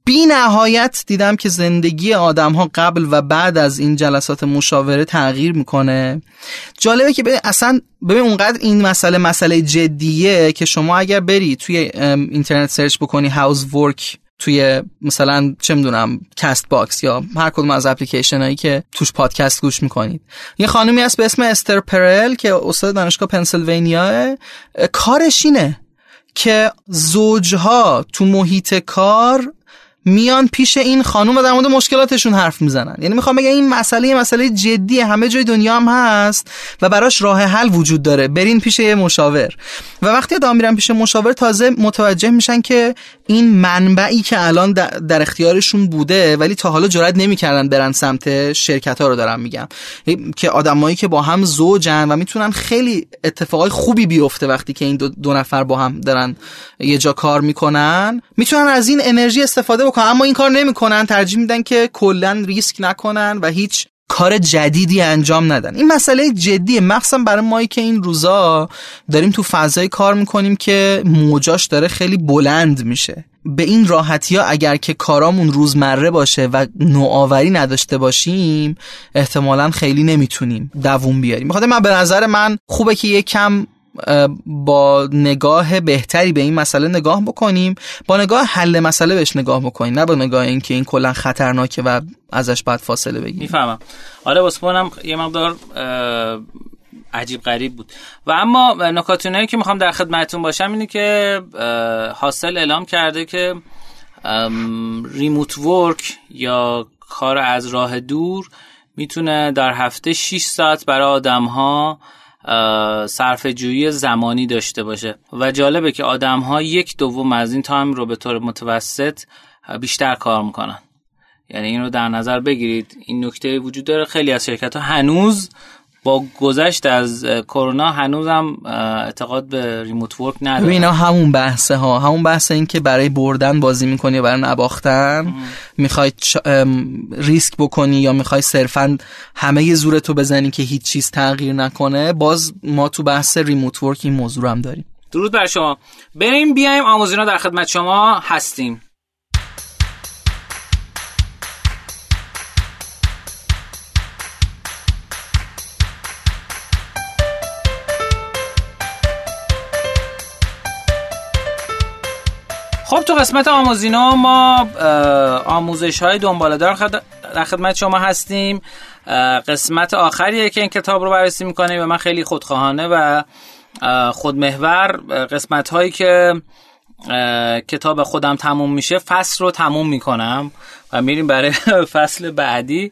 بی نهایت دیدم که زندگی آدم ها قبل و بعد از این جلسات مشاوره تغییر می‌کنه. جالبه که ببین اصلا ببین اونقدر این مسئله مسئله جدیه که شما اگر بری توی اینترنت search بکنی How's Work توی مثلا چه می‌دونم Castbox یا هر کدوم از اپلیکیشن هایی که توش پادکست گوش می‌کنید. یه خانمی هست به اسم استر پرل که استاد دانشگاه پنسیلوانیا. کارش اینه که زوجها تو محیط کار میان پیش این خانوم و در مورد مشکلاتشون حرف می‌زنن. یعنی می‌خوام بگم این مسئله مسئله جدی همه جای دنیا هم هست و براش راه حل وجود داره. برین پیش یه مشاور. و وقتی آدم میرن پیش مشاور تازه متوجه میشن که این منبعی که الان در اختیارشون بوده ولی تا حالا جرئت نمی‌کردن برن سمت شرکت ها رو دارم میگم. که آدمایی که با هم زوجن و می‌تونن خیلی اتفاقای خوبی بیفته وقتی که این دو, دو نفر با هم دارن یه جا کار می‌کنن می‌تونن از این انرژی استفاده بکنن. اما این کار نمی‌کنن. ترجیح میدن که کلا ریسک نکنن و هیچ کار جدیدی انجام ندن. این مسئله جدیه. مخصوصا برای مایی که این روزا داریم تو فضای کار می‌کنیم که موجاش داره خیلی بلند میشه. به این راحتی ها اگر که کارامون روزمره باشه و نوآوری نداشته باشیم احتمالا خیلی نمی‌تونیم دووم بیاریم. بخاطر من به نظر من خوبه که یک کم با نگاه بهتری به این مسئله نگاه بکنیم. با نگاه حل مسئله بهش نگاه بکنیم نه با نگاه اینکه این کلا خطرناکه و ازش بعد فاصله بگیریم. می‌فهمم. آره واسه یه مقدار عجیب غریب بود. و اما نکاتونهایی که می‌خوام در خدمتتون باشم اینه که حاصل اعلام کرده که ریموت ورک یا کار از راه دور می‌تونه در هفته 6 ساعت برای آدم ها صرف جویی زمانی داشته باشه. و جالبه که آدم ها یک دوم از این تایم رو به طور متوسط بیشتر کار می‌کنن. یعنی این رو در نظر بگیرید. این نکته وجود داره. خیلی از شرکت ها هنوز با گذشت از کرونا هنوزم اعتقاد به ریموت ورک نداره اینا همون بحثه ها همون بحث این که برای بردن بازی می‌کنی یا برای نباختن می‌خوای ریسک بکنی یا می‌خوای صرفا همه زورتو بزنی که هیچ چیز تغییر نکنه باز ما تو بحث ریموت ورک این موضوع هم داریم. درود بر شما. بریم بیایم آموزینا در خدمت شما هستیم. خب تو قسمت آموزینا ما آموزش های دنباله دار در خدمت شما هستیم. قسمت آخریه که این کتاب رو بررسی می‌کنه و من خیلی خودخواهانه و خودمحور قسمت هایی که کتاب خودم تموم میشه فصل رو تموم می‌کنم و میریم برای [laughs] فصل بعدی.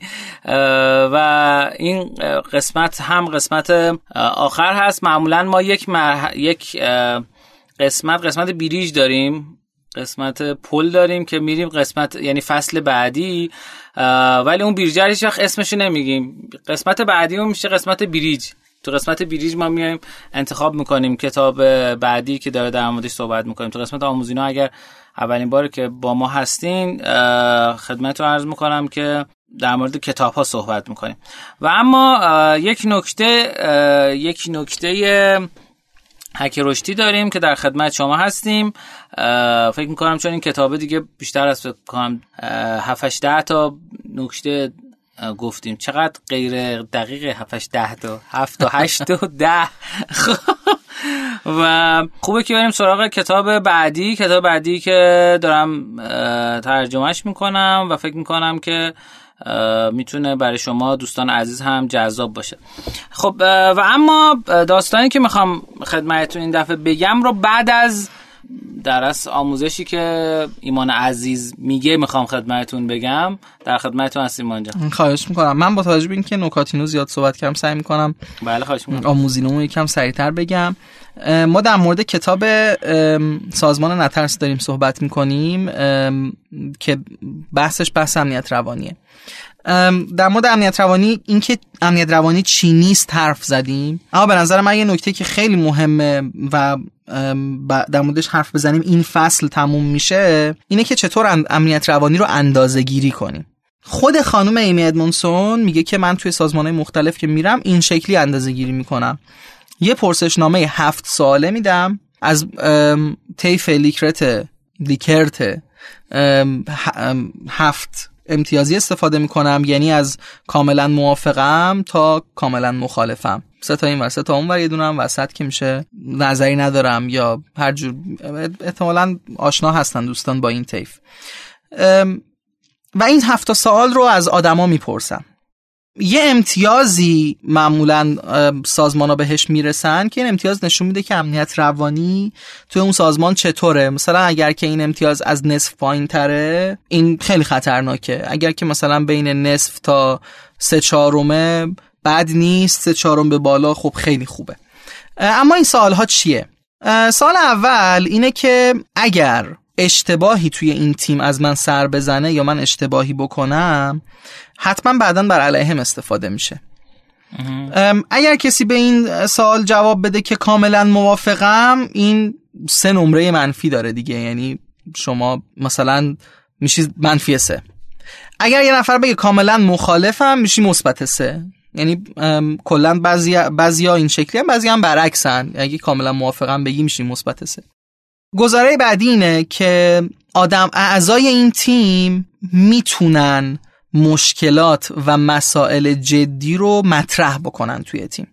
و این قسمت هم قسمت آخر هست. معمولا ما یک, یک قسمت قسمت بیریج داریم. قسمت پل داریم که میریم قسمت یعنی فصل بعدی ولی اون بیرجر هیچ وقت اسمشو نمیگیم. قسمت بعدی اون میشه قسمت بریج. تو قسمت بریج ما میایم انتخاب می‌کنیم کتاب بعدی که داره در موردش صحبت می‌کنیم. تو قسمت آموزینا اگر اولین بار که با ما هستین خدمت رو عرض می‌کنم که در مورد کتاب ها صحبت می‌کنیم. و اما یک نکته یک نکته حک رشدی داریم که در خدمت شما هستیم فکر می‌کنم چون این کتابه دیگه بیشتر از فکر کنم 7 10 تا نکته گفتیم. چقدر غیر دقیق 7 10 تا 7 تا 8 تا [laughs] 10 [laughs] و خوبه که بریم سراغ کتاب بعدی. کتاب بعدی که دارم ترجمهش می‌کنم و فکر می‌کنم که می‌تونه برای شما دوستان عزیز هم جذاب باشه. خب و اما داستانی که می‌خوام خدمتتون این دفعه بگم رو بعد از درس آموزشی که ایمان عزیز میگه می‌خوام خدمتتون بگم. در خدمتتون هستیم اینجا خواهش می‌کنم. من با توجه به اینکه نکاتینو زیاد صحبت کردم سعی می‌کنم بله خواهش می‌کنم. آموزینمو یکم سریعتر بگم. ما در مورد کتاب سازمان نترس داریم صحبت می‌کنیم که بحثش بحث امنیت روانیه. در مورد امنیت روانی اینکه امنیت روانی چی نیست حرف زدیم. اما به نظر من یه نکته که خیلی مهمه و در موردش حرف بزنیم این فصل تموم میشه اینه که چطور امنیت روانی رو اندازه گیری کنیم. خود خانم ایمی ادمونسون میگه که من توی سازمان مختلف که میرم این شکلی اندازه گیری می‌کنم. یه پرسشنامه هفت ساله میدم از طیف لیکرت لیکرت هفت امتیازی استفاده می‌کنم یعنی از کاملا موافقم تا کاملا مخالفم. سه تا این و سه تا اون و یه دونم وسط که میشه نظری ندارم یا هر جور احتمالا آشنا هستن دوستان با این طیف. و این هفت سوال رو از آدما می‌پرسم. یه امتیازی معمولا سازمان ها بهش می‌رسن که این امتیاز نشون میده که امنیت روانی توی اون سازمان چطوره. مثلا اگر که این امتیاز از نصف پایین تره این خیلی خطرناکه. اگر که مثلا بین نصف تا سه چهارمه بد نیست سه چهارم به بالا خب خیلی خوبه. اما این سوال ها چیه سال اول اینه که اگر اشتباهی توی این تیم از من سر بزنه یا من اشتباهی بکنم حتما بعدا بر علیهم استفاده میشه. اگر کسی به این سوال جواب بده که کاملا موافقم این سه نمره منفی داره دیگه. یعنی شما مثلا میشی منفی سه. اگر یه نفر بگه کاملا مخالفم میشی مثبت سه. یعنی کلا بعضی بعضیا این شکلی هم بعضی هم برعکسن. اگه کاملا موافقم بگی میشی مثبت سه. گزاره بعدی اینه که آدم اعضای این تیم می‌تونن مشکلات و مسائل جدی رو مطرح بکنن توی تیم.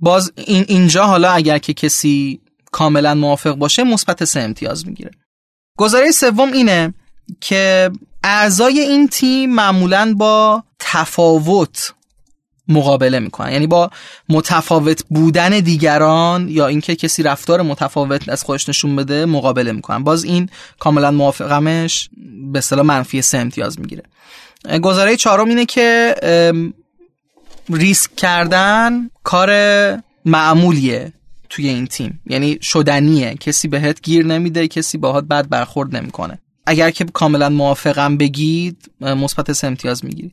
باز این اینجا حالا اگر که کسی کاملا موافق باشه مثبت سه امتیاز می‌گیره. گزاره سوم اینه که اعضای این تیم معمولا با تفاوت مقابله می‌کنن. یعنی با متفاوت بودن دیگران یا اینکه کسی رفتار متفاوت از خودش نشون بده مقابله می‌کنن. باز این کاملا موافقمش به اصطلاح منفی سه امتیاز می‌گیره. گزاره چهارم اینه که ریسک کردن کار معمولیه توی این تیم. یعنی شدنیه. کسی بهت گیر نمیده کسی باهات بد برخورد نمی‌کنه. اگر که کاملا موافقم بگید مثبت سه امتیاز می‌گیرید.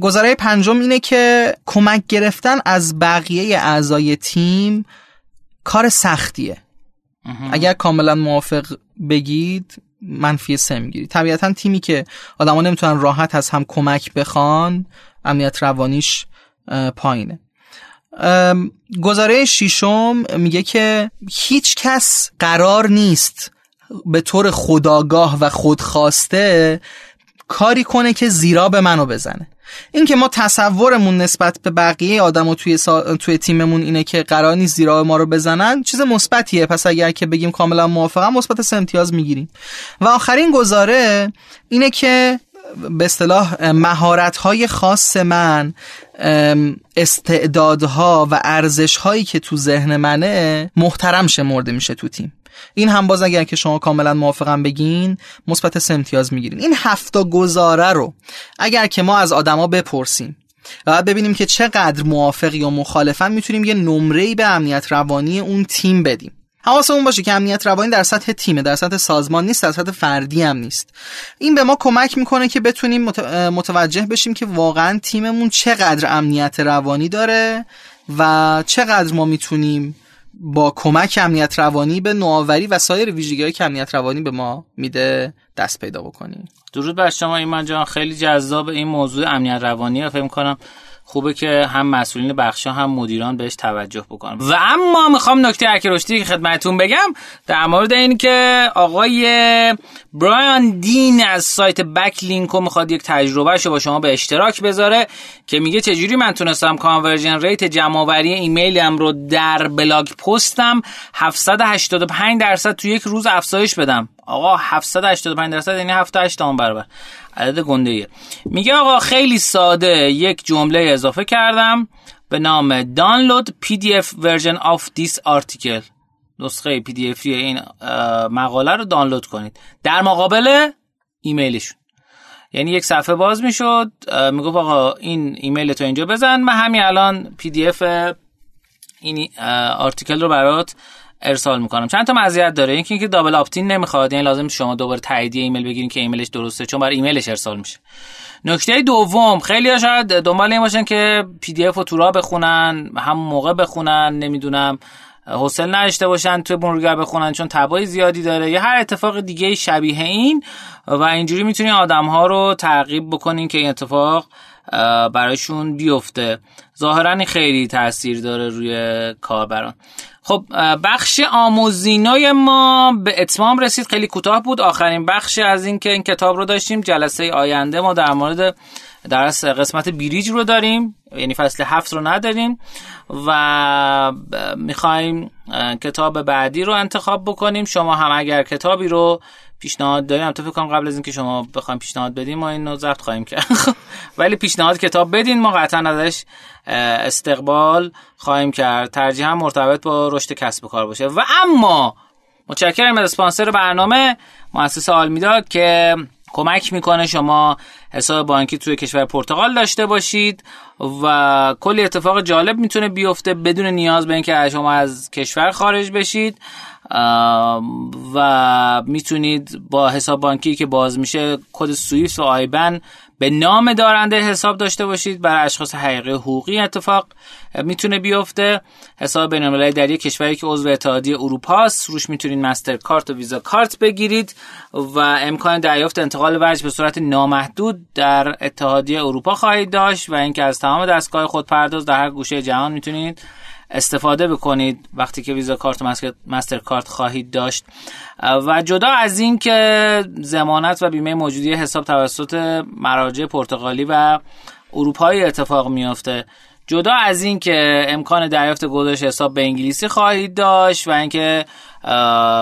گزاره پنجم اینه که کمک گرفتن از بقیه اعضای تیم کار سختیه. اگر کاملا موافق بگید منفی سه می‌گیرید طبیعتا تیمی که آدما نمی‌تونن راحت از هم کمک بخوان امنیت روانیش پایینه. گزاره شیشم میگه که هیچ کس قرار نیست به طور خداگاه و خودخواسته کاری کنه که زیرا به منو بزنه. این که ما تصورمون نسبت به بقیه آدم و توی, توی تیممون اینه که قرار نیست زیرا ما رو بزنن چیز مثبتیه. پس اگر که بگیم کاملا موافقم مثبت سه امتیاز می‌گیریم. و آخرین گزاره اینه که به اصطلاح مهارت های خاص من استعدادها و ارزش هایی که تو ذهن منه محترم شمرده میشه تو تیم. این هم باز اگر که شما کاملا موافقم بگین مثبت سه امتیاز می‌گیرین. این هفتا گزاره رو اگر که ما از آدما بپرسیم و ببینیم که چقدر موافق یا مخالفن می‌تونیم یه نمره به امنیت روانی اون تیم بدیم. حواسمون باشه که امنیت روانی در سطح تیمه در سطح سازمان نیست در سطح فردی هم نیست. این به ما کمک می‌کنه که بتونیم متوجه بشیم که واقعا تیممون چقدر امنیت روانی داره و چقدر ما می‌تونیم با کمک امنیت روانی به نوآوری و سایر ویژگی‌های که امنیت روانی به ما میده دست پیدا بکنیم درود بر شما ایمان جان. خیلی جذاب این موضوع امنیت روانی فکر کنم خوبه که هم مسئولین بخش هم مدیران بهش توجه بکنن. و اما می‌خوام نکته هک رشدی که خدمتون بگم در مورد این که آقای برایان دین از سایت Backlinko می‌خواد یک تجربهش با شما به اشتراک بذاره که میگه چجوری من تونستم conversion rate جمعآوری ایمیلم رو در blog post م 785 درصد تو یک روز افزایش بدم. آقا 785 درصد یعنی 7 8 برابر. عدد گنده. میگه آقا خیلی ساده یک جمله اضافه کردم به نام download pdf version of this article. نسخه PDF این مقاله رو دانلود کنید. در مقابل ایمیلشون. یعنی یک صفحه باز می‌شد می‌گفت آقا این ایمیل تو اینجا بزن. من همین الان PDF این article رو برات ارسال می‌کنم. چند تا مزیت داره؟ اینکه اینکه double opt-in نمی‌خواد یعنی لازم شما دوباره تاییدیه ایمیل بگیرین که ایمیلش درسته چون برای ایمیلش ارسال میشه. نکته دوم خیلی ها شاید دنبال این باشن که پی دی اف رو تو بخونن همون موقع بخونن نمی‌دونم حوصله نداشته باشن توی مرورگر بخونن چون تبای زیادی داره. یا هر اتفاق دیگه شبیه این و اینجوری می‌تونین آدم ها رو ترغیب بکنین که این اتفاق برایشون بیفته. ظاهرا خیلی تاثیر داره روی کاربران. خب بخش آموزینای ما به اتمام رسید. خیلی کوتاه بود. آخرین بخش از این که این کتاب رو داشتیم. جلسه آینده ما در مورد درس قسمت بیریج رو داریم یعنی فصل هفت رو نداریم و می‌خوایم کتاب بعدی رو انتخاب بکنیم. شما هم اگر کتابی رو پیشنهاد داریم تو فکر قبل از اینکه شما بخوایم پیشنهاد بدیم ما اینو ضبط خواهیم کرد. [laughs] ولی پیشنهاد کتاب بدین ما قطعا ازش استقبال خواهیم کرد. ترجیح هم مرتبط با رشد کسب و کار باشه. و اما متشکرم از اسپانسر برنامه مؤسسه آلمیداد که کمک می‌کنه شما حساب بانکی توی کشور پرتغال داشته باشید و کلی اتفاق جالب می‌تونه بیفته بدون نیاز به اینکه شما از کشور خارج بشید. و می‌تونید با حساب بانکی که باز میشه کد سوئیس و آیبن به نام دارنده حساب داشته باشید برای اشخاص حقیقی حقوقی اتفاق می‌تونه بیفته. حساب بین‌المللی در یک کشوری که عضو اتحادیه اروپا است روش می‌تونید مستر کارت و ویزا کارت بگیرید و امکان دریافت انتقال ورج به صورت نامحدود در اتحادیه اروپا خواهید داشت و اینکه از تمام دستگاه خود پرداز در هر گوشه جهان می‌تونید استفاده بکنید وقتی که ویزا کارت مستر کارت خواهید داشت. و جدا از این که زمانت و بیمه موجودی حساب توسط مراجع پرتغالی و اروپایی اتفاق میافته. جدا از این که امکان دریافت گزارش حساب به انگلیسی خواهید داشت و اینکه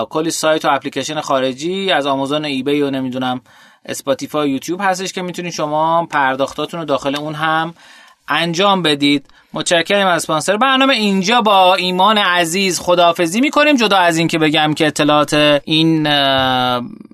کلی سایت و اپلیکیشن خارجی از آمازون eBay و نمی‌دونم Spotify یوتیوب هستش که می‌تونید شما پرداختاتون رو داخل اون هم انجام بدید. متشکرم از اسپانسر برنامه اینجا با ایمان عزیز خداحافظی می‌کنیم. جدا از این که بگم که اطلاعات این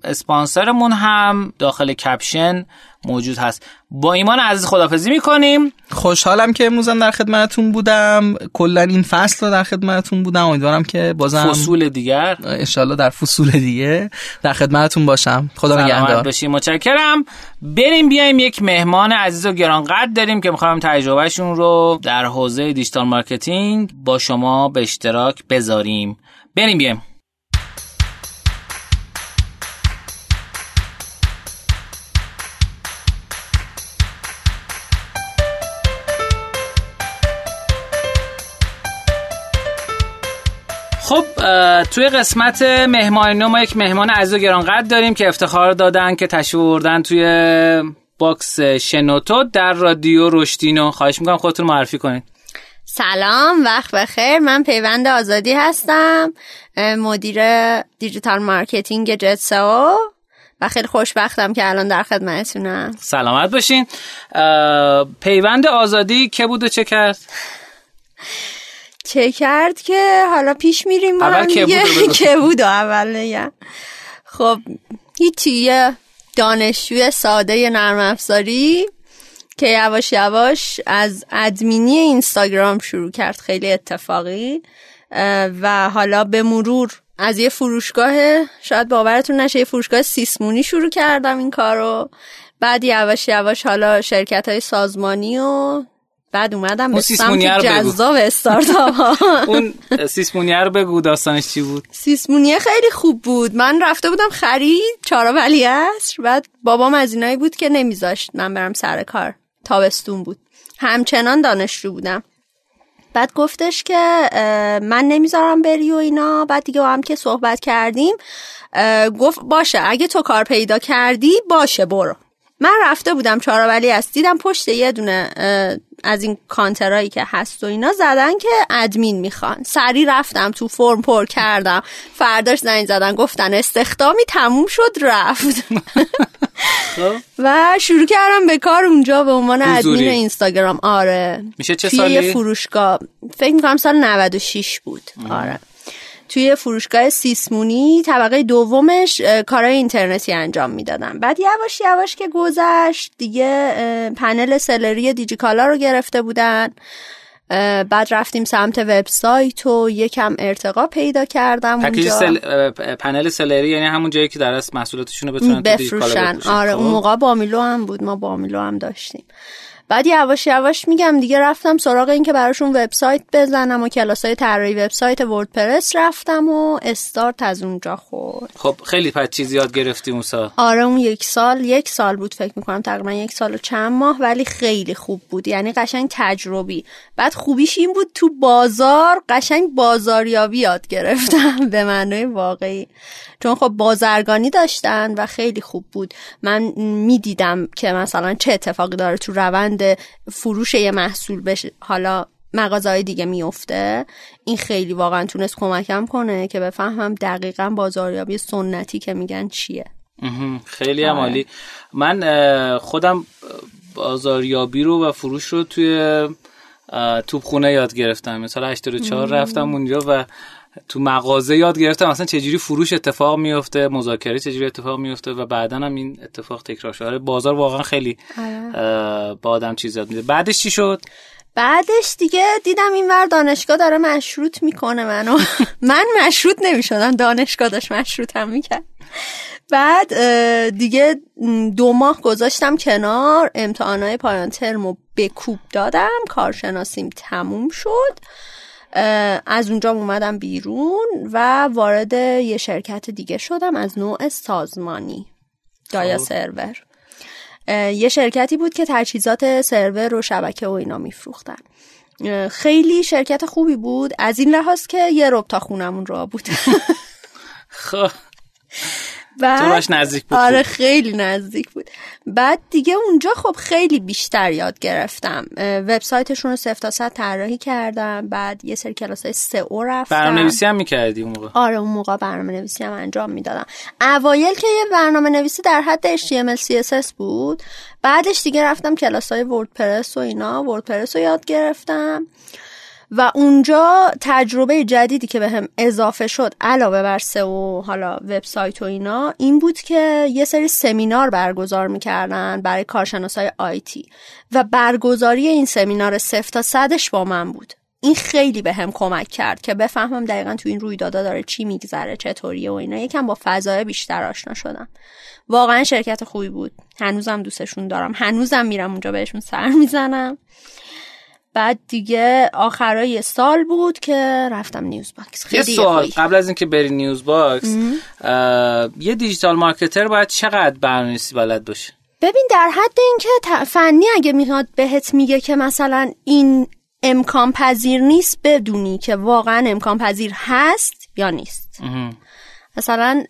اسپانسرمون هم داخل caption موجود هست. با ایمان عزیز خدافظی می‌کنیم. خوشحالم که امروزم در خدمتتون بودم. کلا این فصل رو در خدمتتون بودم. امیدوارم که بازم فصول دیگر. انشالله در فصول دیگه در خدمتتون باشم. خدا نگهدار. باشیم متشکرم. بریم بیایم یک مهمان عزیز و گرانقدر داریم که می‌خوام تجربهشون رو در حوزه digital marketing با شما به اشتراک بذاریم. بریم بیایم. توی قسمت مهمان ما یک مهمان عزیز و گرانقدر داریم که افتخار دادن که تشریف بردن توی box شنوتو در رادیو رشدینو. خواهش می‌کنم خودتون معرفی کنید. سلام وقت بخیر. من پیوند آزادی هستم مدیر digital marketing جت سئو و خیلی خوشبختم که الان در خدمتتونم. سلامت باشین. پیوند آزادی که بود و چه کرد؟ [laughs] چه کرد که حالا پیش میریم اول که بود که بود اول خب هیچی یه دانشجوی ساده نرم افزاری که یواش یواش از ادمینی اینستاگرام شروع کرد خیلی اتفاقی و حالا به مرور از یه فروشگاه شاید باورتون نشه یه فروشگاه سیسمونی شروع کردم این کارو. بعد یواش یواش حالا شرکت های سازمانی و بعد اومدم به سمت جذاب استارتاپ [laughs] اون سیسمونیه رو بگو داستانش چی بود. سیسمونیه خیلی خوب بود. من رفته بودم خرید چارا ولی است بعد بابام از اینایی بود که نمیذاشت من برم سر کار. تابستون بود. همچنان دانشجو بودم. بعد گفتش که من نمی‌ذارم بری و اینا. بعد دیگه هم که صحبت کردیم گفت باشه اگه تو کار پیدا کردی باشه برو. من رفته بودم چهارآولی است دیدم پشت یه دونه از این کانترایی که هست و اینا زدن که ادمین می‌خوان. سری رفتم تو فرم پر کردم. فرداش زنگ زدن گفتن استخدامی تموم شد رفت. خب. و شروع کردم به کار اونجا به عنوان ادمین اینستاگرام. آره. میشه چه سالی؟ یه فروشگاه. فکر می‌کنم سال 96 بود. آره. توی فروشگاه سیسمونی طبقه دومش کارهای اینترنتی انجام می‌دادم بعد یواش یواش که گذشت دیگه پنل سلری دیجیکالا رو گرفته بودن. بعد رفتیم سمت وبسایت و یکم ارتقا پیدا کردم اونجا. سل... پنل سلری یعنی همون جایی که در محصولاتشون رو بتونن بفروشن. آره اون خب. موقع بامیلو هم بود. ما بامیلو هم داشتیم. بعد یواش یواش میگم دیگه رفتم سراغ این که براشون وبسایت بزنم و کلاسای طراحی وبسایت وردپرس رفتم و استارت از اونجا خورد. خب خیلی پس چیزی یاد گرفتی اون سال آره اون یک سال یک سال بود فکر می‌کنم تقریبا یک سال و چند ماه ولی خیلی خوب بود. یعنی قشنگ تجربی. بعد خوبیش این بود تو بازار قشنگ بازاریابی یاد گرفتم. [laughs] به معنای واقعی. چون خب بازرگانی داشتن و خیلی خوب بود. من می‌دیدم که مثلا چه اتفاقی داره تو روند فروش یه محصول بشه. حالا مغازه دیگه میفته این خیلی واقعا تونست کمکم کنه که بفهمم دقیقا بازاریابی سنتی که میگن چیه. خیلی عمالی آره. من خودم بازاریابی رو و فروش رو توی توپخونه یاد گرفتم. مثلا 84 رفتم اونجا و تو مغازه یاد گرفتم. اصلا چجوری فروش اتفاق میفته مذاکره چجوری اتفاق میفته و بعدا هم این اتفاق تکرار شده آره، بازار واقعا خیلی آره. با آدم چیز یاد میده. بعدش چی شد؟ بعدش دیگه دیدم این ور دانشگاه داره مشروط می‌کنه منو. [laughs] من مشروط نمی‌شدم دانشگاه داشت مشروطم می‌کرد. بعد دیگه دو ماه گذاشتم کنار امتحانای پایان ترمو به کوب دادم کارشناسیم تموم شد. از اونجا اومدم بیرون و وارد یه شرکت دیگه شدم از نوع سازمانی. دایا خب. سرور. یه شرکتی بود که تجهیزات سرور و شبکه و اینا میفروختن. خیلی شرکت خوبی بود. از این لحاظ که یه رب تا خونمون را بود. [laughs] خب. بعد نزدیک بود. آره خیلی نزدیک بود. بعد دیگه اونجا خب خیلی بیشتر یاد گرفتم. وبسایتشون رو صفر تا صد طراحی کردم. بعد یه سری کلاس های او رفتم. برنامه نویسی هم می‌کردی اون موقع؟ آره اون موقع برنامه نویسی هم انجام می‌دادم. اوایل که یه برنامه نویسی در حد HTML CSS بود بعدش دیگه رفتم کلاس های وردپرس و اینا. وردپرس رو یاد گرفتم. و اونجا تجربه جدیدی که به هم اضافه شد علاوه بر و حالا وبسایت و اینا این بود که یه سری سمینار برگزار می‌کردن برای کارشناسای آیتی و برگزاری این سمینار صفر تا صدش با من بود. این خیلی به هم کمک کرد که بفهمم دقیقا تو این رویدادا داره چی میگذره چطوریه و اینا. یکم با فضای بیشتر آشنا شدم. واقعا شرکت خوبی بود. هنوزم دوستشون دارم. هنوزم میرم اونجا بهشون سر می‌زنم. بعد دیگه آخرای سال بود که رفتم نیوز باکس. یه سوال قبل از اینکه بری نیوز باکس یه digital marketer باید چقدر برنامه‌نویسی بلد باشه؟ ببین در حد اینکه فنی اگه میاد بهت میگه که مثلا این امکان پذیر نیست بدونی که واقعا امکان پذیر هست یا نیست. مثلا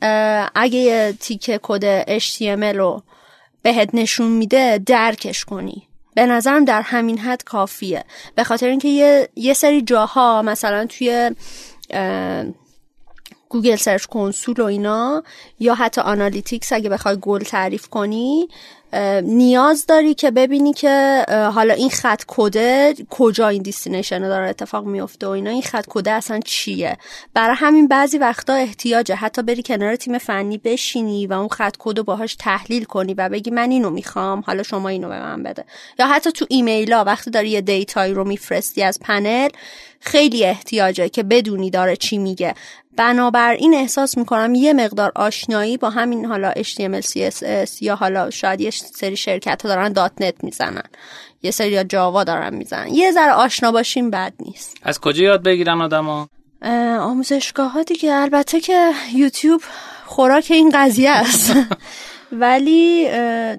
اگه یه تیکه کد HTML رو بهت نشون میده درکش کنی. به نظرم در همین حد کافیه. به خاطر اینکه یه،, یه سری جاها مثلا توی Google Search Console و اینا یا حتی Analytics اگه بخوای گل تعریف کنی نیاز داری که ببینی که حالا این خط کده کجا این destination داره اتفاق میفته و اینا این خط کده اصلا چیه؟ برای همین بعضی وقتا احتیاجه حتی بری کنار تیم فنی بشینی و اون خط کد باهاش تحلیل کنی و بگی من اینو می‌خوام حالا شما اینو به من بده. یا حتی تو ایمیلا وقتی داری یه data یی رو میفرستی از پنل خیلی احتیاجه که بدونی داره چی میگه. بنابراین احساس می‌کنم یه مقدار آشنایی با همین حالا HTML CSS یا حالا شاید یه سری شرکت ها دارن .NET می‌زنن. یه سری یا جاوا دارن می‌زنن. یه ذره آشنا باشیم بد نیست. از کجا یاد بگیرن آدما؟ آموزشگاه ها دیگه. البته که یوتیوب خوراک این قضیه است. [laughs] ولی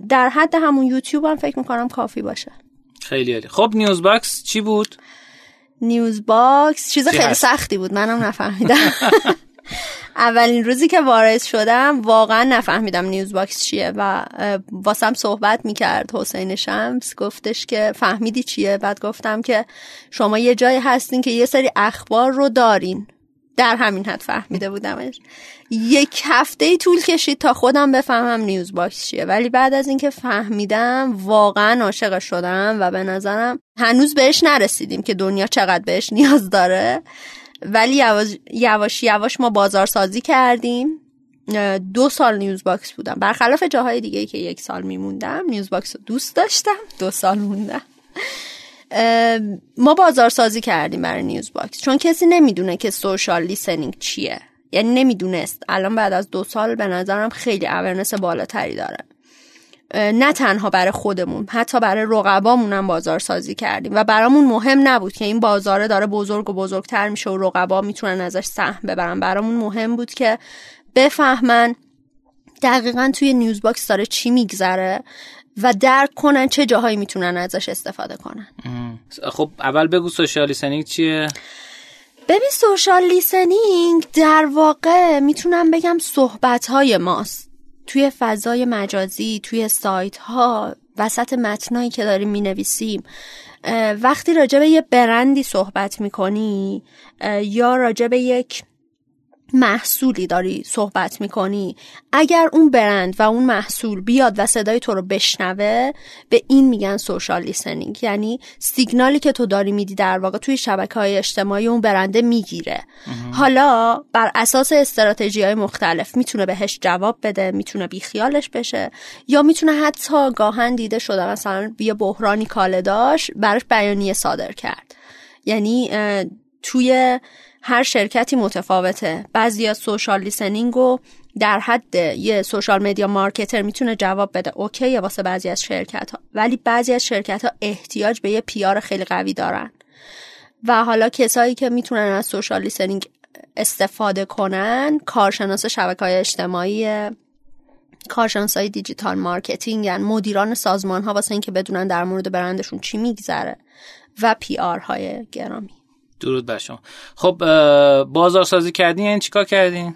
در حد همون یوتیوب هم فکر می‌کنم کافی باشه. خیلی عالی. خب نیوز باکس چی بود؟ نیوز باکس. چیز خیلی سختی بود منم نفهمیدم. اولین روزی که وارد شدم واقعا نفهمیدم نیوز باکس چیه و واسم صحبت می‌کرد حسین شمس. گفتش که فهمیدی چیه؟ بعد گفتم که شما یه جایی هستین که یه سری اخبار رو دارین. در همین حد فهمیده بودمش. یک هفته طول کشید تا خودم بفهمم نیوز باکس چیه. ولی بعد از اینکه فهمیدم واقعا عاشق شدم و به نظرم هنوز بهش نرسیدیم که دنیا چقدر بهش نیاز داره. ولی یواش یواش, یواش ما بازارسازی کردیم. دو سال نیوز باکس بودم. برخلاف جاهای دیگه که یک سال میموندم نیوز باکس رو دوست داشتم. دو سال موندم. ما بازارسازی کردیم برای نیوز باکس. چون کسی نمی‌دونه که social listening چیه. یعنی نمی‌دونست. الان بعد از دو سال به نظرم خیلی awareness بالاتری داره. نه تنها برای خودمون حتی برای رقبامون هم بازار سازی کردیم و برامون مهم نبود که این بازاره داره بزرگ و بزرگتر میشه و رقبا می‌تونن ازش سهم ببرن. برامون مهم بود که بفهمن دقیقا توی نیوز باکس داره چی میگذره و درک کنن چه جاهایی می‌تونن ازش استفاده کنن. خب اول بگو سوشال چیه؟ ببین سوشال لیسنینگ در واقع می‌تونم بگم صحبت های ماست. توی فضای مجازی توی سایت ها وسط متنایی که داریم می نویسیم وقتی راجع به یه برندی صحبت می‌کنی یا راجع به یک محصولی داری صحبت می‌کنی. اگر اون برند و اون محصول بیاد و صدای تو رو بشنوه به این میگن سوشال لیسنینگ یعنی سیگنالی که تو داری میدی در واقع توی شبکه های اجتماعی اون برنده می‌گیره. حالا بر اساس استراتژی های مختلف می‌تونه بهش جواب بده می‌تونه بیخیالش بشه یا می‌تونه حتی گاهن دیده شده مثلا یه بحرانی کاله داشت براش بیانیه صادر کرد. یعنی توی هر شرکتی متفاوته. بعضی از social listening و در حد یه social media marketer می‌تونه جواب بده. okay واسه بعضی از شرکت ها ولی بعضی از شرکت ها احتیاج به یه PR خیلی قوی دارن. و حالا کسایی که می‌تونن از social listening استفاده کنن کارشناس شبکه های اجتماعی کارشناس های digital marketing یعنی مدیران سازمان ها واسه اینکه بدونن در مورد برندشون چی میگذره و PR های گرامی. درود بر شما. خب بازارسازی کردین؟ یعنی چیکار کردین؟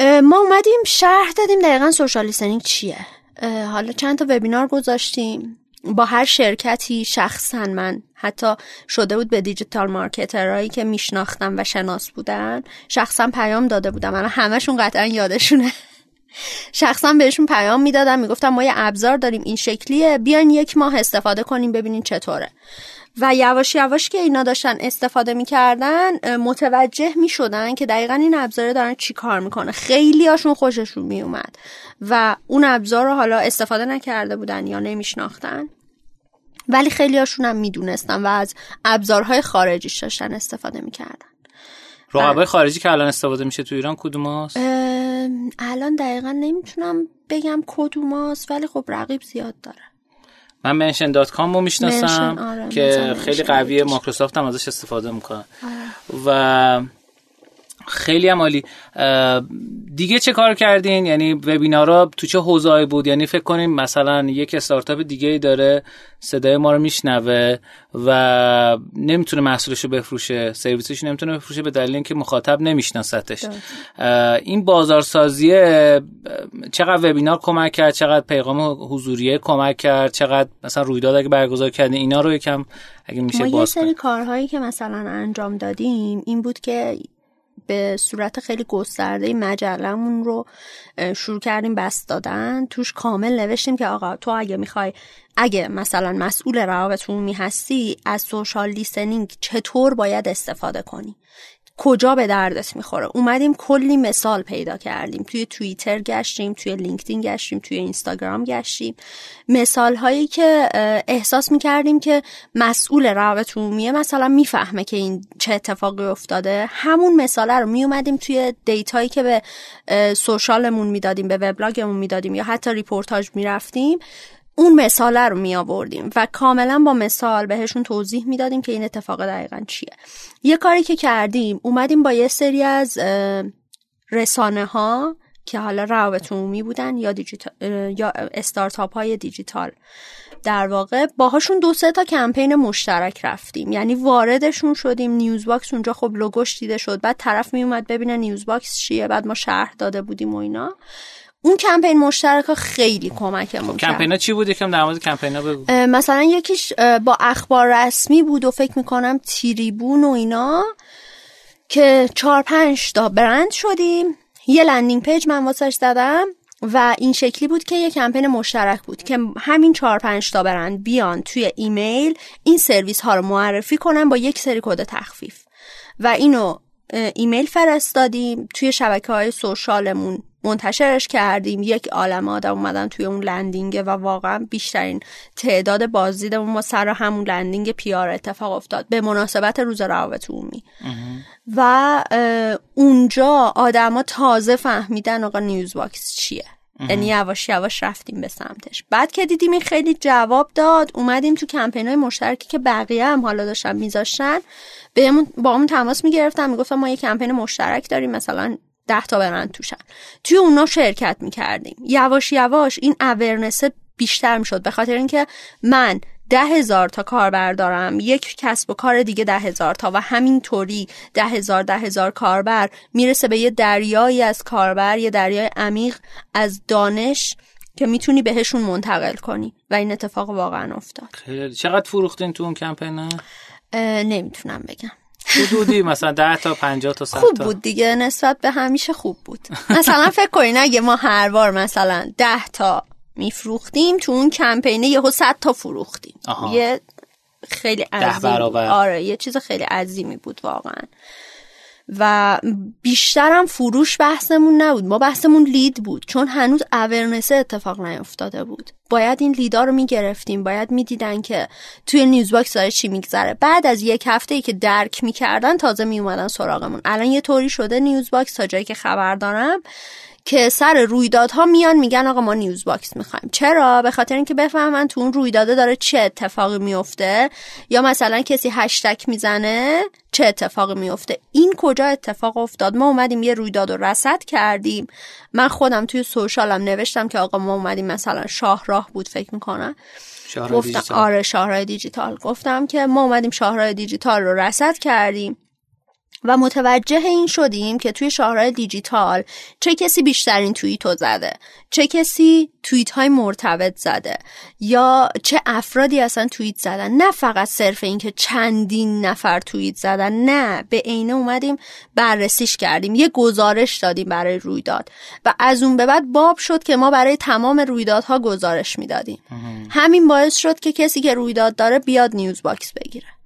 ما اومدیم شرح دادیم دقیقا social listening چیه. حالا چند تا وبینار گذاشتیم. با هر شرکتی شخصا من حتی شده بود به digital marketer هایی که میشناختم و شناس بودن شخصا پیام داده بودم. من همشون قطعا یادشونه. شخصا بهشون پیام می‌دادم می‌گفتم ما یه ابزار داریم این شکلیه. بیاین یک ماه استفاده کنیم ببینین چطوره. و یواش یواش که اینا داشتن استفاده می‌کردن متوجه می‌شدن که دقیقا این ابزار دارن چی کار می‌کنه خیلی هاشون خوششون میومد و اون ابزار رو حالا استفاده نکرده بودن یا نمیشناختن. ولی خیلی هاشون هم می‌دونستن و از ابزارهای خارجیش داشتن استفاده می‌کردن. رقبای خارجی که الان استفاده میشه تو ایران کدوم؟ الان دقیقا نمی‌تونم بگم کدوم ولی خب رقیب زیاد داره. من Mention dot com رو می‌شناسم آره، که خیلی قویه مایکروسافت هم ازش استفاده می‌کنه آره. و خیلی هم عالی. دیگه چه کار کردین؟ یعنی وبینارا تو چه حوزه‌ای بود؟ یعنی فکر کنیم مثلا یک استارتاپ دیگه ای داره صدای ما رو میشنوه و نمی‌تونه محصولش رو بفروشه سرویسش نمی‌تونه بفروشه به دلیل اینکه مخاطب نمیشناستش این بازارسازیه چقدر وبینار کمک کرد؟ چقدر پیغام حضوریه کمک کرد؟ چقدر مثلا رویداد اگه برگزار کردین؟ اینا رو یکم اگه میشه ما یه سری کارهایی که مثلا انجام دادیم این بود که به صورت خیلی گسترده مجلمون رو شروع کردیم بست دادن. توش کامل نوشتیم که آقا تو اگه می‌خوای اگه مثلا مسئول روابط عمومی هستی از سوشال لیسنینگ چطور باید استفاده کنی؟ کجا به دردت می‌خوره؟ اومدیم کلی مثال پیدا کردیم. توی توییتر گشتیم توی لینکدین گشتیم توی اینستاگرام گشتیم. مثال هایی که احساس می‌کردیم که مسئول روابط عمومیه مثلا می‌فهمه که این چه اتفاقی افتاده. همون مثاله رو میومدیم توی data یی که به social مون می‌دادیم به وبلاگمون می‌دادیم یا حتی رپورتاژ می‌رفتیم. اون مثاله رو می آوردیم و کاملا با مثال بهشون توضیح می‌دادیم که این اتفاق دقیقا چیه. یه کاری که کردیم اومدیم با یه سری از رسانه ها که حالا روابط عمومی بودن یا دیجیتال یا استارتاپ های دیجیتال. در واقع باهاشون دو سه تا کمپین مشترک رفتیم. یعنی واردشون شدیم نیوز باکس اونجا خب لوگوش دیده شد بعد طرف می اومد ببینه نیوز باکس چیه بعد ما شرح داده بودیم و اینا. اون کمپین مشترک ها خیلی کمکمون خب کمپین ها چی بود؟ یکم در مورد کمپین ها بگو مثلا یکیش با اخبار رسمی بود و فکر می‌کنم تریبون و اینا که چهار پنج تا برند شدیم. یه landing page من واسش زدم و این شکلی بود که یه کمپین مشترک بود که همین چهار پنج تا برند بیان توی ایمیل این سرویس ها رو معرفی کنن با یک سری کد تخفیف. و اینو ایمیل فرستادیم توی شبکه های social مون. منتشرش کردیم. یک عالم آدم اومدن توی اون landing و واقعا بیشترین تعداد بازدیدمون ما سر همون landing PR اتفاق افتاد. به مناسبت روز روابط عمومی و اونجا آدما تازه فهمیدن آقا نیوز باکس چیه یعنی یواش یواش رفتیم به سمتش. بعد که دیدیم این خیلی جواب داد اومدیم تو کمپین مشترکی که بقیه هم حالا داشتن میذاشتن. بهمون باهامون تماس می‌گرفتن می‌گفتن ما یه کمپین مشترک داریم مثلا ده تا برند توشن. توی اونا شرکت می‌کردیم. یواش یواش این awareness بیشتر می‌شد. به خاطر اینکه من ده هزار تا کاربر دارم یک کسب و کار دیگه ده هزار تا و همینطوری ده هزار ده هزار کاربر می‌رسه به یه دریایی از کاربر یه دریای عمیق از دانش که می‌تونی بهشون منتقل کنی. و این اتفاق واقعا افتاد. خیلی. چقدر فروختین تو اون کمپینه؟ نمی‌تونم بگم. حدودی مثلا 10 تا 50 تا 100 خوب بود دیگه نسبت به همیشه خوب بود. مثلا فکر کنین اگه ما هر بار مثلا 10 تا میفروختیم تو اون کمپینه یهو 100 تا فروختیم. یه خیلی عظیم آره یه چیز خیلی عظیمی بود واقعا. و بیشترم فروش بحثمون نبود. ما بحثمون lead بود چون هنوز awareness ه اتفاق نیفتاده بود. باید این lead ا رو می‌گرفتیم باید می‌دیدن که توی نیوز باکس داره چی میگذره. بعد از یک هفته ای که درک می‌کردن تازه میومدن سراغمون. الان یه طوری شده نیوز باکس تا جایی که خبر دارم. که سر رویدادها میان میگن آقا ما نیوز باکس می‌خوایم. چرا؟ به خاطر اینکه بفهمن تو اون رویداده داره چه اتفاقی میفته یا مثلا کسی هشتگ می‌زنه چه اتفاقی میفته این کجا اتفاق افتاد؟ ما اومدیم یه رویداد رو رصد کردیم. من خودم توی social م نوشتم که آقا ما اومدیم مثلا شاهراه بود فکر می‌کنم. دیجیتال. آره شاهراه دیجیتال. گفتم که ما اومدیم شاهراه دیجیتال رو رصد کردیم. و متوجه این شدیم که توی شاهراه دیجیتال چه کسی بیشترین توییت رو زده چه کسی توییت های مرتبط زده یا چه افرادی اصلا توییت زدن. نه فقط صرف اینکه چندین نفر توییت زدن نه به عینه اومدیم بررسیش کردیم یه گزارش دادیم برای رویداد و از اون به بعد باب شد که ما برای تمام رویدادها گزارش می‌دادیم. همین باعث شد که کسی که رویداد داره بیاد نیوز باکس بگیره.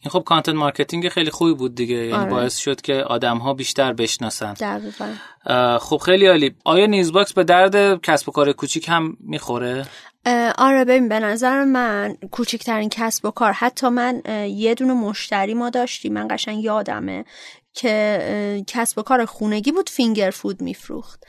این خب content marketing خیلی خوبی بود دیگه. یعنی آره. باعث شد که آدم ها بیشتر بشناسن. دقیقا. خب خیلی عالی. آیا نیوز باکس به درد کسب و کار کوچیک هم می‌خوره؟ آره ببین به نظر من کوچکترین کسب و کار حتی من یه دونه مشتری ما داشتیم من قشنگ یادمه که کسب و کار خونگی بود finger food میفروخت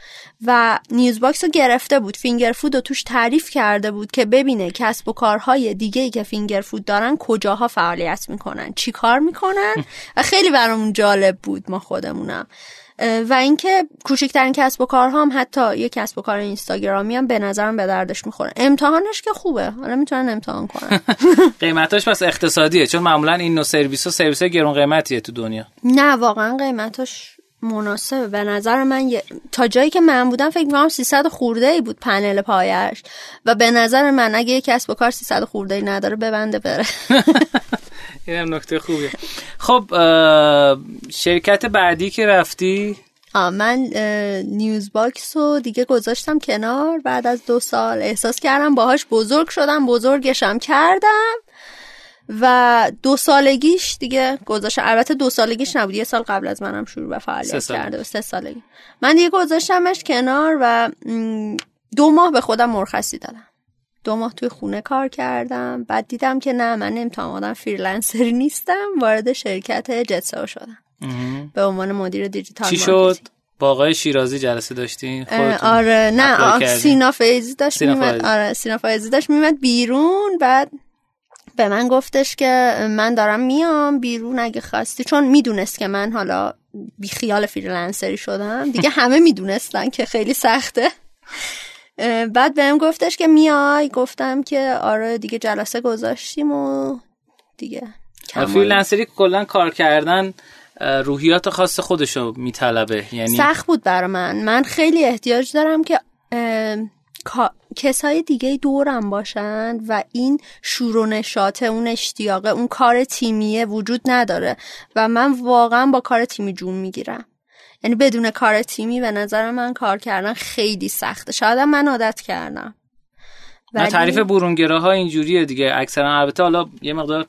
و نیوز باکس رو گرفته بود. finger food رو توش تعریف کرده بود که ببینه کسب و کارهای دیگه ای که finger food دارن کجاها فعالیت می‌کنن چی کار می‌کنن؟ [laughs] و خیلی برامون جالب بود ما خودمونم. و اینکه کوچکترین کسب و کارها هم حتی یه کسب و کار اینستاگرامی هم به نظرم به دردش می‌خوره. امتحانش که خوبه. حالا می‌تونن امتحان کنن. [laughs] قیمتاش پس اقتصادیه چون معمولا این نوع سرویس ها سرویس گرون قیمتیه تو دنیا. نه واقعا قیمتاش مناسبه. به نظر من یه- تا جایی که من بودم فکر می‌کنم 300 خورده ای بود پنل پایش. و به نظر من اگه یه کسب و کار 300 خورده ای نداره ببنده بره. [laughs] این هم نکته خوبیه. خب شرکت بعدی که رفتی؟ آه من نیوز باکس رو دیگه گذاشتم کنار. بعد از دو سال احساس کردم باهاش بزرگ شدم بزرگشم کردم. و دو سالگیش دیگه گذاشتم. البته دو سالگیش نبود یه سال قبل از منم شروع به فعالیت. کرده سه سالگی. من دیگه گذاشتمش کنار و دو ماه به خودم مرخصی دادم. دو ماه توی خونه کار کردم. بعد دیدم که نه من نمی‌تونم آدم freelancer ی نیستم. وارد شرکت جت سئو شدم. به عنوان مدیر دیجیتال چی. شد؟ با آقای شیرازی جلسه داشتی اه، خودتون آره نه؟ سینا ویزیت داشت سینا میومد. آره سینا ویزیت داشت میومد بیرون. بعد به من گفتش که من دارم میام بیرون اگه خواستی. چون می‌دونست که من حالا بی خیال freelanceری شدم. دیگه [laughs] همه می‌دونستن که خیلی سخته. بعد بهم گفتش که میای؟ گفتم که آره دیگه جلسه گذاشتیم و دیگه. فریلنسری کلا کار کردن روحیات خاص خودشو میطلبه یعنی سخت بود برای من. من خیلی احتیاج دارم که کسای دیگه دورم باشن و این شور و نشاطه اون اشتیاقه اون کار تیمیه وجود نداره و من واقعا با کار تیمی جون می‌گیرم. یعنی بدون کار تیمی به نظر من کار کردن خیلی سخته. شاید من عادت کردم. نه تعریف برونگراها اینجوریه دیگه. اکثرا البته حالا یه مقدار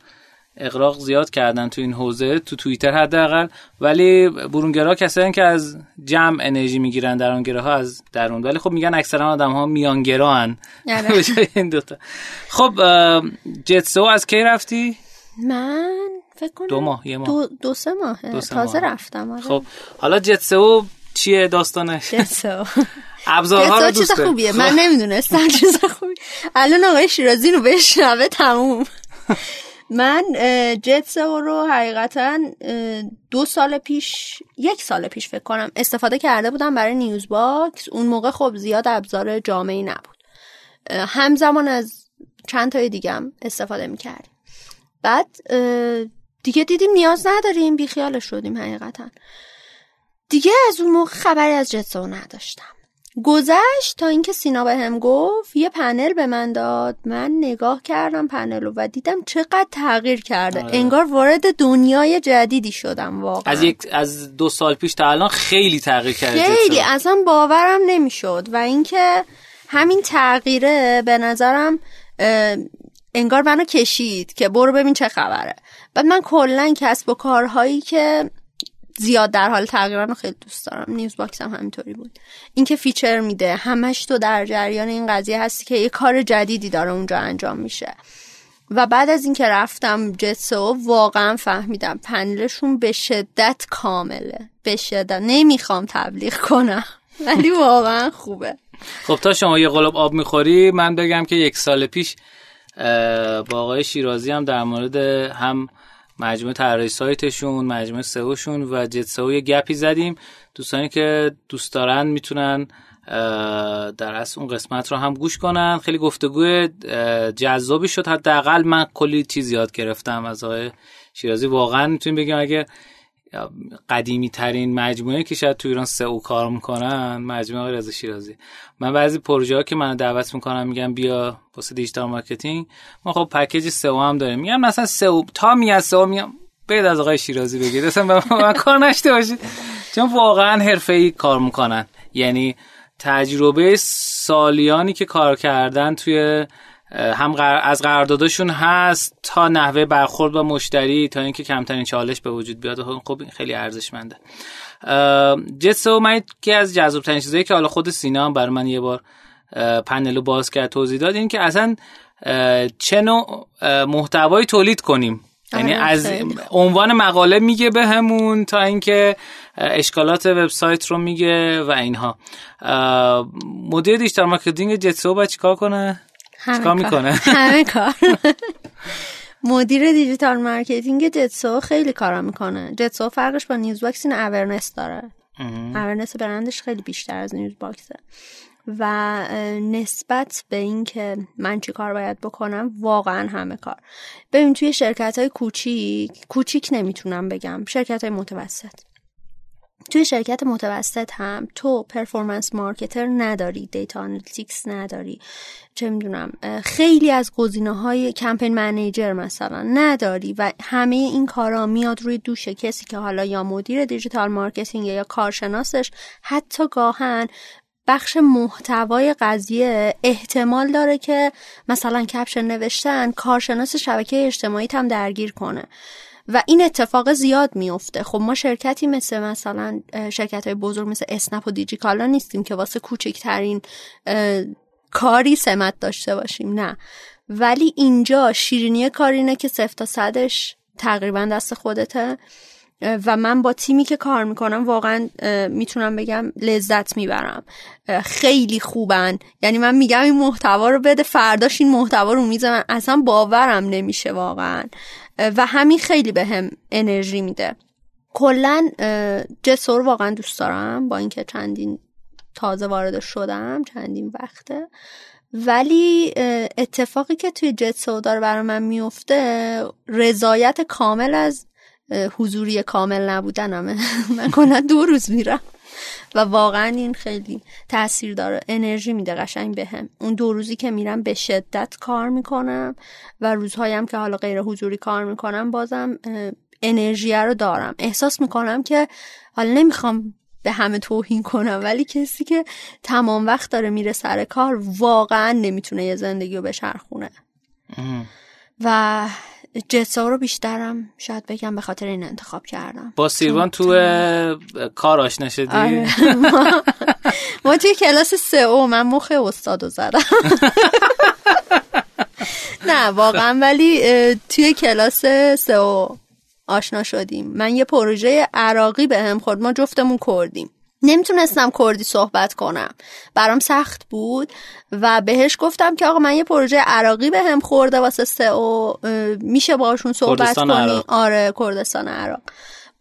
اقراق زیاد کردن تو این حوزه تو توییتر حداقل. ولی برونگرا کسایی که از جمع انرژی می‌گیرن درونگراها از درون. ولی خب میگن اکثرا آدم ها میانگران آره. [laughs] به جای این دوتا. خب جتسو از کی رفتی؟ من فکر کنم دو ماه یه ماه دو, دو سه ماهه دو سه تازه ماه. رفتم آره. خب حالا جتسو چیه داستانش جتسو. ابزارها رو چیز دوست داری؟ خوبیه خب. من نمی‌دونستم چیز خوبی الان آقای شیرازی رو بشنوه تموم من جت سئو رو حقیقتا دو سال پیش یک سال پیش فکر کنم استفاده کرده بودم برای نیوز باکس اون موقع خب زیاد ابزار جامعی نبود همزمان از چند تای دیگه هم استفاده می‌کردیم بعد دیگه دیدیم نیاز نداریم بیخیالش شدیم حقیقتا. دیگه از اون موقع خبری از جتسو نداشتم. گذشت تا اینکه سینا بهم گفت یه پنل به من داد. من نگاه کردم پنل رو و دیدم چقدر تغییر کرده. آره. انگار وارد دنیای جدیدی شدم واقعا. از یک از دو سال پیش تا الان خیلی تغییر کرده خیلی. جتسو. اصلا باورم نمی‌شد. و اینکه همین تغییره به نظرم انگار منو کشید که برو ببین چه خبره. بعد من کلا کسب و کارهایی که زیاد در حال تغییرن رو خیلی دوست دارم. نیوز باکس هم همینطوری بود. اینکه feature میده. همش تو در جریان این قضیه هستی که یه کار جدیدی داره اونجا انجام میشه. و بعد از اینکه رفتم جت سئو واقعا فهمیدم panelشون به شدت کامله. به شدت. نمی‌خوام تبلیغ کنم. ولی واقعا خوبه. خب تا شما یه قلاب آب می‌خوری من بگم که یک سال پیش با آقای شیرازی هم در مورد هم مجموعه طراحی سایتشون مجموعه سئوشون و جت سئو یه گپی زدیم. دوستانی که دوست دارن می‌تونن در اصل اون قسمت رو هم گوش کنن. خیلی گفتگوی جذابی شد. حداقل من کلی چیز یاد گرفتم. از آقای شیرازی واقعا می‌تونیم بگیم اگه قدیمی ترین مجموعه که شاید تو ایران سئو کار می‌کنن مجموعه رضا شیرازی من بعضی پروژه ها که من دعوت می‌کنم میگم بیا واسه دیجیتال مارکتینگ. ما خب پکیج سئو هم داریم. میگم مثلا سئو تا می از سئو میگم بید از آقای شیرازی بگید اصلا من [laughs] کار نشته باشید. چون واقعا حرفه‌ای کار می‌کنن. یعنی تجربه سالیانی که کار کردن توی هم از قراردادشون هست تا نحوه برخورد با مشتری تا اینکه کمترین چالش به وجود بیاد. خب خیلی ارزشمنده. جت سئو من که از جذاب ترین چیزایی که حالا خود سینا هم برای من یه بار پنلو باز کرد توضیح داد این که اصلا چه نوع محتوایی تولید کنیم. یعنی آره، از عنوان مقاله میگه بهمون تا اینکه اشکالات وبسایت رو میگه و اینها. مدیر digital marketing جت سئو باید چیکار کنه؟ چیکار می‌کنه؟ همه کار. [laughs] [laughs] مدیر digital marketing جت سئو خیلی کارا می‌کنه. جت سئو فرقش با نیوز باکس این awareness داره. awareness برندش خیلی بیشتر از نیوز باکسه. و نسبت به اینکه من چی کار باید بکنم واقعا همه کار. ببین توی شرکت های کوچیک کوچیک نمی‌تونم بگم. شرکت های متوسط. توی شرکت متوسط هم تو performance marketer نداری data analytics نداری. چه می‌دونم خیلی از گزینه های campaign manager مثلا نداری و همه این کارا میاد روی دوش کسی که حالا یا مدیر digital marketing یا کارشناسش حتی گاهن بخش محتوای قضیه احتمال داره که مثلا کپشن نوشتن کارشناس شبکه اجتماعی هم درگیر کنه. و این اتفاق زیاد میفته خب ما شرکتی مثل مثلا شرکت های بزرگ مثل اسنپ و دیجیکالا نیستیم که واسه کوچکترین کاری سمت داشته باشیم نه. ولی اینجا شیرینی کارینه که صفت تا صدش تقریبا دست خودته. و من با تیمی که کار می‌کنم واقعا می‌تونم بگم لذت می‌برم. خیلی خوبن. یعنی من میگم این محتوا رو بده فرداش این محتوا رو می‌زنن اصلا باورم نمیشه واقعا. و همین خیلی به هم انرژی میده. کلا جسور واقعا دوست دارم با اینکه چندین تازه وارد شدم چندین وقته. ولی اتفاقی که توی جت داره برای من میفته رضایت کامل از حضوری کامل نبودنمه. [laughs] من کلا دو روز میرم. و واقعا این خیلی تاثیر داره. انرژی میده قشنگ بهم اون دو روزی که میرم به شدت کار می‌کنم و روزهایم که حالا غیر حضوری کار می‌کنم بازم انرژی رو دارم. احساس می‌کنم که حالا نمی‌خوام به همه توهین کنم ولی کسی که تمام وقت داره میره سر کار واقعا نمی‌تونه یه زندگی رو بچرخونه. و جتسا رو بیشترم شاید بگم به خاطر این انتخاب کردم. با سیروان تو کار آشنا شدی؟ آره. [laughs] ما, توی کلاس سه او من مخ استادو زدم. نه واقعا ولی توی کلاس سه او آشنا شدیم. من یه پروژه عراقی به هم خورد. ما جفتمون کردیم. نمی‌تونستم کردی صحبت کنم. برام سخت بود و بهش گفتم که آقا من یه پروژه عراقی به هم خورده واسه و میشه باهاشون صحبت کنی؟ آره کردستان عراق.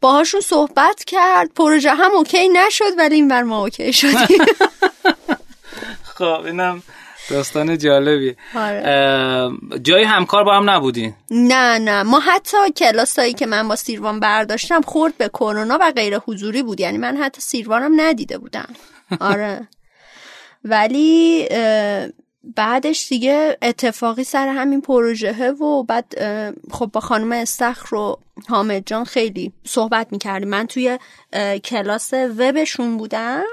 باهاشون صحبت کرد پروژه هم اوکی نشد ولی این بر ما اوکی شدیم. [laughs] خب اینم داستان جالبی. آره. جای همکار با هم نبودین نه نه. ما حتی کلاسایی که من با سیروان برداشتم خورد به کرونا و غیر حضوری بود. یعنی من حتی سیروانم ندیده بودم. [laughs] آره. ولی بعدش دیگه اتفاقی سر همین پروژه و بعد خب با خانم استخر و حامد جان خیلی صحبت می‌کردیم. من توی کلاس وبشون بودم.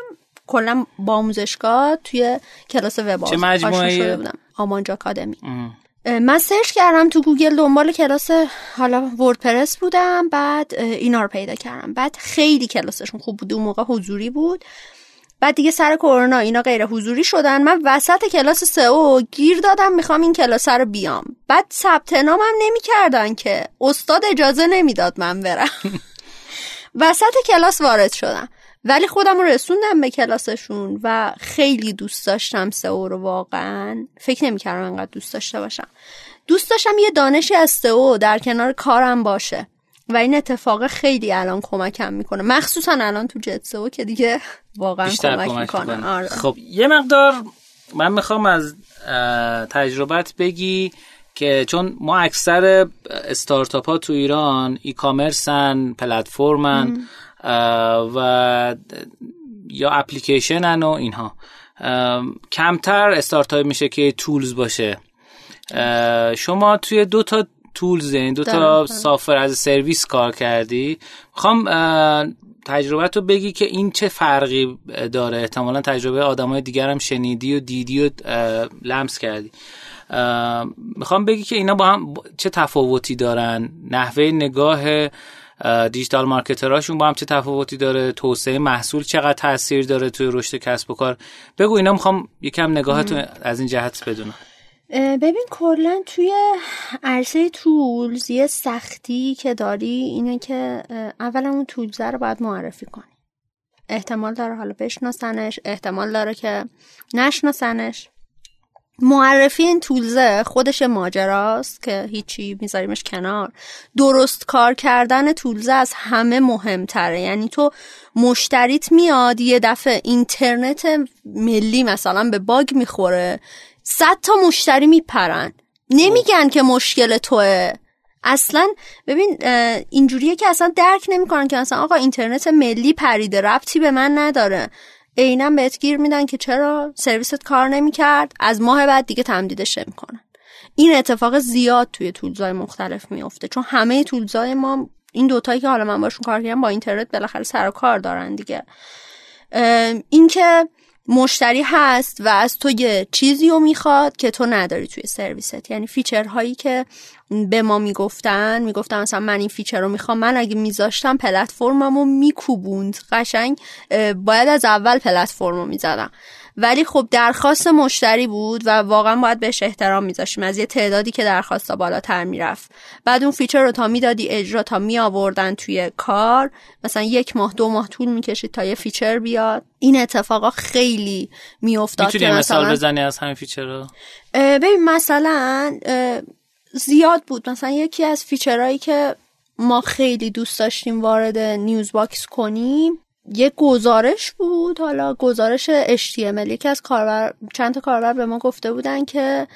کلا با آموزشگاه توی کلاس وب چه مجموعه بودم. آمانجا آکادمی. من سرچ کردم تو گوگل دنبال کلاس حالا وردپرس بودم بعد اینا رو پیدا کردم. بعد خیلی کلاسشون خوب بود. اون موقع حضوری بود. بعد دیگه سر کرونا اینا غیر حضوری شدن. من وسط کلاس سئو گیر دادم می‌خوام این کلاس رو بیام. بعد ثبت نامم نمی‌کردن که استاد اجازه نمی‌داد من برم. [laughs] وسط کلاس وارد شدم. ولی خودم رو رسوندم به کلاسشون و خیلی دوست داشتم سئو رو واقعا. فکر نمی‌کردم انقدر دوست داشته باشم. دوست داشتم یه دانشی از سئو در کنار کارم باشه. و این اتفاق خیلی الان کمکم می‌کنه. مخصوصا الان تو جت سئو که دیگه واقعا کمک, می‌کنه. آره. خب یه مقدار من می‌خوام از تجربت بگی که چون ما اکثر استارتاپ ها تو ایران ای کامرسن پلتفرمن و یا اپلیکیشنن و اینها. کمتر استارتاپ میشه که تولز باشه. شما توی دو تا تولز این دو تا سافر از سرویس کار کردی. می‌خوام تجربه تو بگی که این چه فرقی داره؟ احتمالا تجربه آدمای دیگر هم شنیدی و دیدی و لمس کردی. می‌خوام بگی که اینا با هم چه تفاوتی دارن؟ نحوه نگاه دیجیتال مارکتراشون با هم چه تفاوتی داره؟ توسعه محصول چقدر تاثیر داره توی رشد کسب و کار؟ بگو اینا می‌خوام یکم نگاهتون از این جهت بدونم. ببین کلا توی عرصه تولز یه سختی که داری اینه که اولا اون تولزه رو باید معرفی کنی. احتمال داره حالا بشناسنش احتمال داره که نشناسنش. معرفی این تولزه خودش ماجراست که هیچی میذاریمش کنار. درست کار کردن تولزه از همه مهمتره. یعنی تو مشتریت میاد یه دفعه اینترنت ملی مثلا به باگ می‌خوره صد تا مشتری میپرن. نمیگن که مشکل توه. اصلا ببین اینجوریه که اصلا درک نمی‌کنن که اصلا آقا اینترنت ملی پریده ربطی به من نداره. عینا بهت گیر میدن که چرا سرویست کار نمی‌کرد؟ از ماه بعد دیگه تمدیدش نمی‌کنن این اتفاق زیاد توی تولزای مختلف میفته چون همه تولزای ما این دوتایی که حالا من باشون کار کردم با اینترنت بالاخره سر و کار دارن دیگه. اینکه مشتری هست و از تو یه چیزی رو می‌خواد که تو نداری توی سرویست. یعنی featureهایی که به ما می‌گفتن می‌گفتن مثلا من این feature رو می‌خوام. من اگه میذاشتم platformمو میکوبوند. قشنگ باید از اول پلتفرم رو می‌زدم. ولی خب درخواست مشتری بود و واقعا باید بهش احترام میذاشتیم از یه تعدادی که درخواست بالاتر می‌رفت. بعد اون feature رو تا می‌دادی اجرا تا می آوردن توی کار. مثلا یک ماه دو ماه طول می‌کشید تا یه feature بیاد. این اتفاقا خیلی میافتاد می‌تونی مثال بزنی از همین feature رو؟ ببین مثلا زیاد بود. مثلا یکی از featureهایی که ما خیلی دوست داشتیم وارد نیوز باکس کنیم یه گزارش بود حالا گزارش HTML یکی از کاربر چند تا کاربر به ما گفته بودن که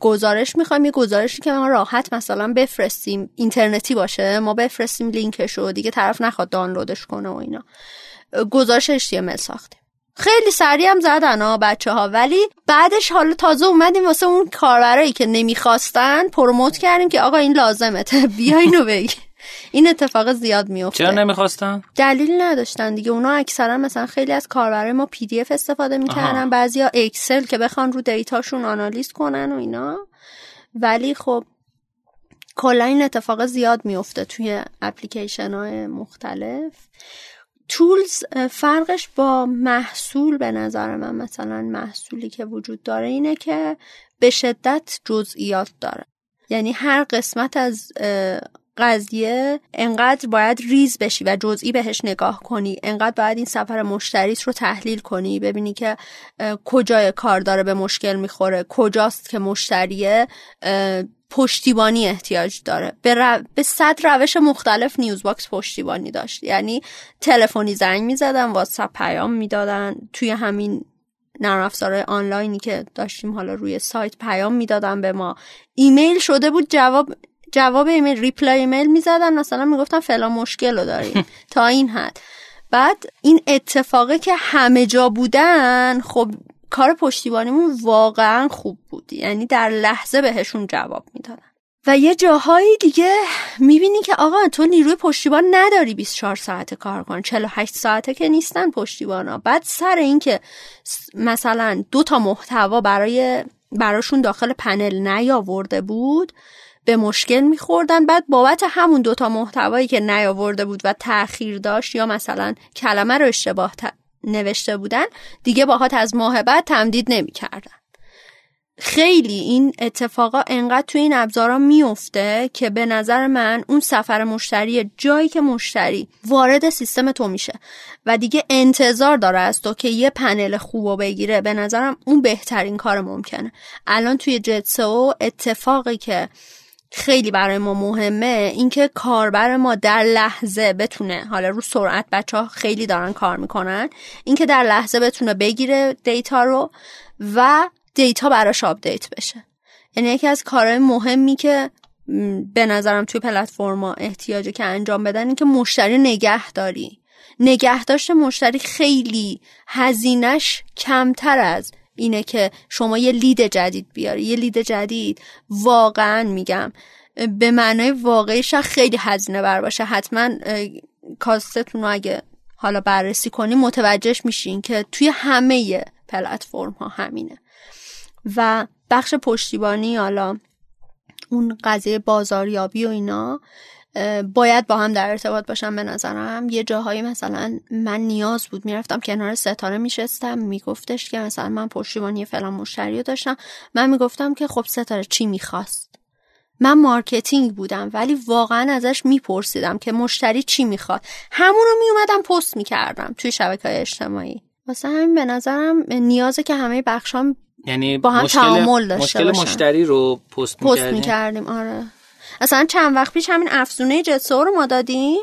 گزارش می‌خوایم یه گزارشی که ما راحت مثلا بفرستیم اینترنتی باشه ما بفرستیم لینکش و دیگه طرف نخواد دانلودش کنه و اینا. گزارش HTML ساختیم. خیلی سریع هم زدن ها بچه ها ولی بعدش حالا تازه اومدیم واسه اون کاربرایی که نمی‌خواستن promote کردیم که آقا این لازمته [laughs] بیا اینو بگیر. این اتفاق زیاد میفته چرا نمی‌خواستن؟ دلیل نداشتن دیگه. اونا اکثرا مثلا خیلی از کاربرای ما PDF استفاده می‌کردن. بعضیا Excel که بخوان رو dataشون آنالیز کنن و اینا. ولی خب کلا این اتفاق زیاد میفته توی اپلیکیشن های مختلف tools فرقش با محصول به نظر من مثلا محصولی که وجود داره اینه که به شدت جزئیات داره. یعنی هر قسمت از قضیه انقدر باید ریز بشی و جزئی بهش نگاه کنی. انقدر باید این سفر مشتریت رو تحلیل کنی ببینی که کجای کار داره به مشکل می‌خوره کجاست که مشتریه پشتیبانی احتیاج داره. به, رو... به صد روش مختلف نیوز باکس پشتیبانی داشت. یعنی تلفنی زنگ می‌زدن واتساپ پیام می‌دادن. توی همین نرم افزار آنلاینی که داشتیم حالا روی سایت پیام می‌دادن به ما. ایمیل شده بود جواب جواب ایمیل reply ایمیل می‌زدن. مثلا می‌گفتن فلان مشکل رو داریم [laughs] تا این حد. بعد این اتفاقه که همه جا بودن خب کار پشتیبانیمون واقعا خوب بود. یعنی در لحظه بهشون جواب می‌دادن. و یه جاهایی دیگه می‌بینی که آقا تو نیروی پشتیبان نداری 24 ساعته کار کن. 48 ساعته که نیستن پشتیبانا. بعد سر اینکه مثلا دو تا محتوا برای براشون داخل پنل نیاورده بود به مشکل میخوردن. بعد بابت همون دوتا محتوایی که نیاورده بود و تاخیر داشت یا مثلا کلمه رو اشتباه نوشته بودن دیگه باهات از ماه بعد تمدید نمی‌کردن. خیلی این اتفاقا انقدر توی این ابزارا میفته که به نظر من اون سفر مشتری جایی که مشتری وارد سیستم تو میشه و دیگه انتظار داره از تو که یه پنل خوب بگیره به نظرم اون بهترین کار ممکنه. الان توی جتسو اتفاقی که خیلی برای ما مهمه اینکه کاربر ما در لحظه بتونه حالا رو سرعت بچه ها خیلی دارن کار می‌کنن اینکه در لحظه بتونه بگیره data رو و data براش update بشه. یعنی یکی از کارهای مهمی که به نظرم توی پلتفرما احتیاجه که انجام بدن این که مشتری نگه داری نگه مشتری خیلی هزینش کمتر از اینه که شما یه lead جدید بیاری. یه lead جدید. واقعا میگم به معنای واقعیش خیلی هزینه بر باشه. حتما کاستتون رو اگه حالا بررسی کنیم متوجهش میشین که توی همه پلتفرم ها همینه. و بخش پشتیبانی حالا اون قضیه بازاریابی و اینا باید با هم در ارتباط باشم به نظرم. یه جاهایی مثلا من نیاز بود می‌رفتم کنار ستاره میشستم میگفتش که مثلا من پشتیبانی فلان مشتری رو داشتم. من می‌گفتم که خب ستاره چی می‌خواست؟ من marketing بودم ولی واقعا ازش میپرسیدم که مشتری چی می‌خواد. همون رو میومدم پست می‌کردم توی شبکه های اجتماعی. واسه همین به نظرم نیازه که همه بخشام یعنی با هم مشکل تعامل داشته مشکل باشن. مشتری رو پست پست می‌کردیم می‌کردیم آره. اصلا چند وقت پیش همین افزونه جت سئو رو ما دادیم.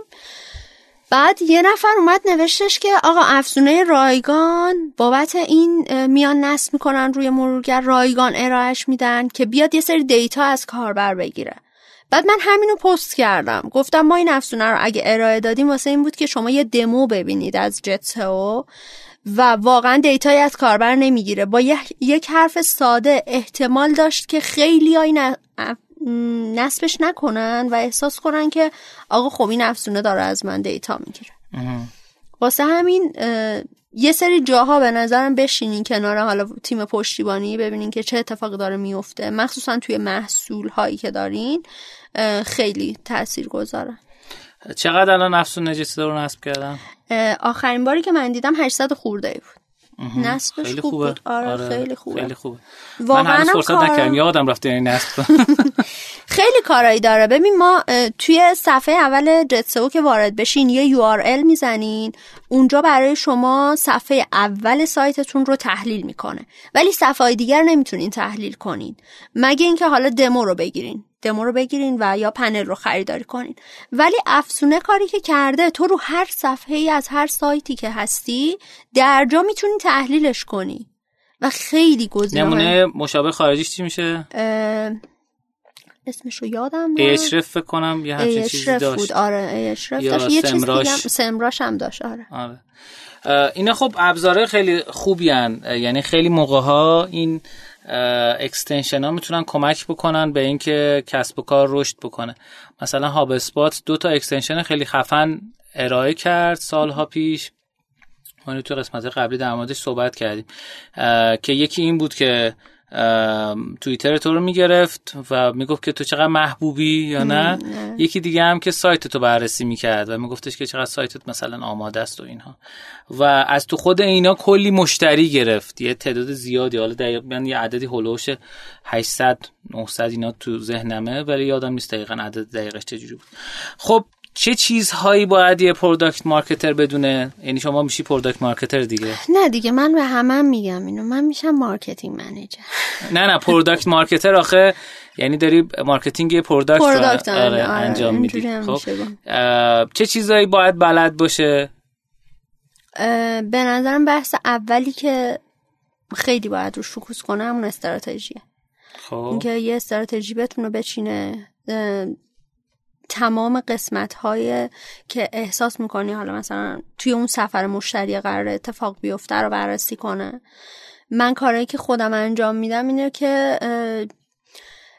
بعد یه نفر اومد نوشتش که آقا افزونه رایگان بابت این میان نصب می‌کنن روی مرورگر رایگان ارائهش میدن که بیاد یه سری data از کاربر بگیره. بعد من همینو پست کردم. گفتم ما این افزونه رو اگه ارائه دادیم واسه این بود که شما یه دمو ببینید از جتسو و واقعا دیتایی از کاربر نمی‌گیره. با یک حرف ساده احتمال داشت که خیلی این نصبش نکنن و احساس کنن که آقا خب این افزونه داره از من دیتا می‌گیره. واسه همین یه سری جاها به نظرم بشینین کنار حالا تیم پشتیبانی ببینین که چه اتفاقی داره میفته مخصوصا توی محصول هایی که دارین خیلی تأثیر گذاره چقدر الان افسون نجسی رو نصب کردن آخرین باری که من دیدم 800 خورده ای بود. نصبش خیلی خوب خوبه. بود. آره، خیلی خوبه. خیلی خوبه. من واقعا هنوز هم فرصت کارم- نکردم. یادم رفته این نصب. خیلی کارایی داره. ببین ما توی صفحه اول جتسو که وارد بشین یه URL می‌زنین. اونجا برای شما صفحه اول سایتتون رو تحلیل می‌کنه. ولی صفحه های دیگر نمی‌تونین تحلیل کنین. مگه اینکه حالا دمو رو بگیرین. دمو رو بگیرین و یا پنل رو خریداری کنین. ولی افسونه کاری که کرده تو رو هر صفحه ای از هر سایتی که هستی در جا می‌تونی تحلیلش کنی. و خیلی گزینه نمونه مشابه خارجیش چی میشه؟ اسمش رو یادم. اشرف فکر کنم یه همچین چیزی داشت بود. آره اشرف داشت. یه چیز سمراش. دیگه هم- سمراش. هم داشت آره. آره. اینا خب ابزاره خیلی خوبی هن. یعنی خیلی موقع ها این extension ها می‌تونن کمک بکنن به اینکه کسب و کار رشد بکنه. مثلا HubSpot دو تا extension خیلی خفن ارائه کرد سالها پیش. ما تو قسمت قبلی در صحبت کردیم. که یکی این بود که توییتر تو رو می‌گرفت و می‌گفت که تو چقدر محبوبی یا نه؟ یکی دیگه هم که سایت تو بررسی می‌کرد و میگفتش که چقدر سایتت مثلا آماده است و اینها. و از تو خود اینا کلی مشتری گرفت. یه تعداد زیادی. حالا دقیقا یه عددی هلوش 800 900 اینا تو ذهنمه ولی یادم نیست دقیقا عدد دقیقش چجوری بود. خب چه چیزهایی باید یه product marketer بدونه؟ یعنی شما میشی product marketer دیگه. نه دیگه من به همه میگم اینو. من میشم marketing manager نه نه product marketer آخه یعنی داری marketing یه product رو آره، آره، انجام میدی. خب چه چیزهایی باید بلد باشه؟ به نظرم بحث اولی که خیلی باید روش focus کنه همون استراتژیه. خب. اینکه یه استراتژی بتونه بچینه تمام قسمت های که احساس می‌کنی حالا مثلا توی اون سفر مشتری قرار اتفاق بیفته رو بررسی کنه. من کارهایی که خودم انجام میدم اینه که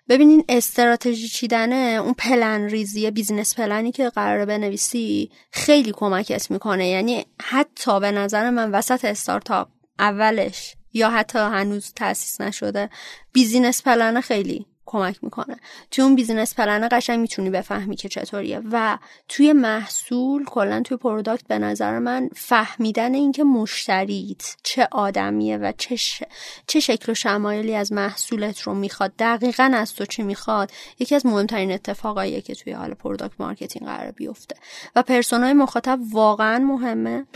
ببینین استراتژی چیدنه اون پلن ریزی business plan ی که قراره بنویسی خیلی کمکت می‌کنه. یعنی حتی به نظر من وسط استارتاپ اولش یا حتی هنوز تأسیس نشده business plan خیلی کمک می‌کنه. توی اون business plan قشنگ می‌تونی بفهمی که چطوریه. و توی محصول کلا توی product به نظر من فهمیدن اینکه مشتریت چه آدمیه و چه, ش... چه شکل و شمایلی از محصولت رو می‌خواد دقیقا از تو چی می‌خواد یکی از مهمترین اتفاقاییه که توی حال product marketing قرار بیفته. و persona ی مخاطب واقعا مهمه.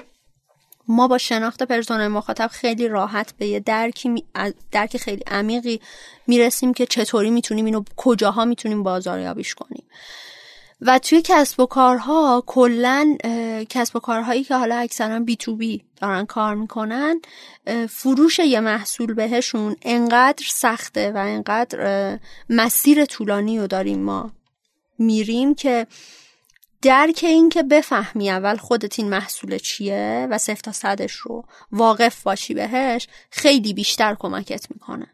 ما با شناخت پرسونای مخاطب خیلی راحت به یه درکی می... درک خیلی عمیقی می‌رسیم که چطوری می‌تونیم اینو کجاها می‌تونیم بازاریابیش کنیم. و توی کسب و کارها کلا کسب و کارهایی که حالا اکثرا بی تو بی دارن کار می‌کنن فروش یه محصول بهشون انقدر سخته و انقدر مسیر طولانی رو داریم ما میریم که درک این که بفهمی اول خودت این محصول چیه و صفر تا صدش رو واقف باشی بهش خیلی بیشتر کمکت می‌کنه.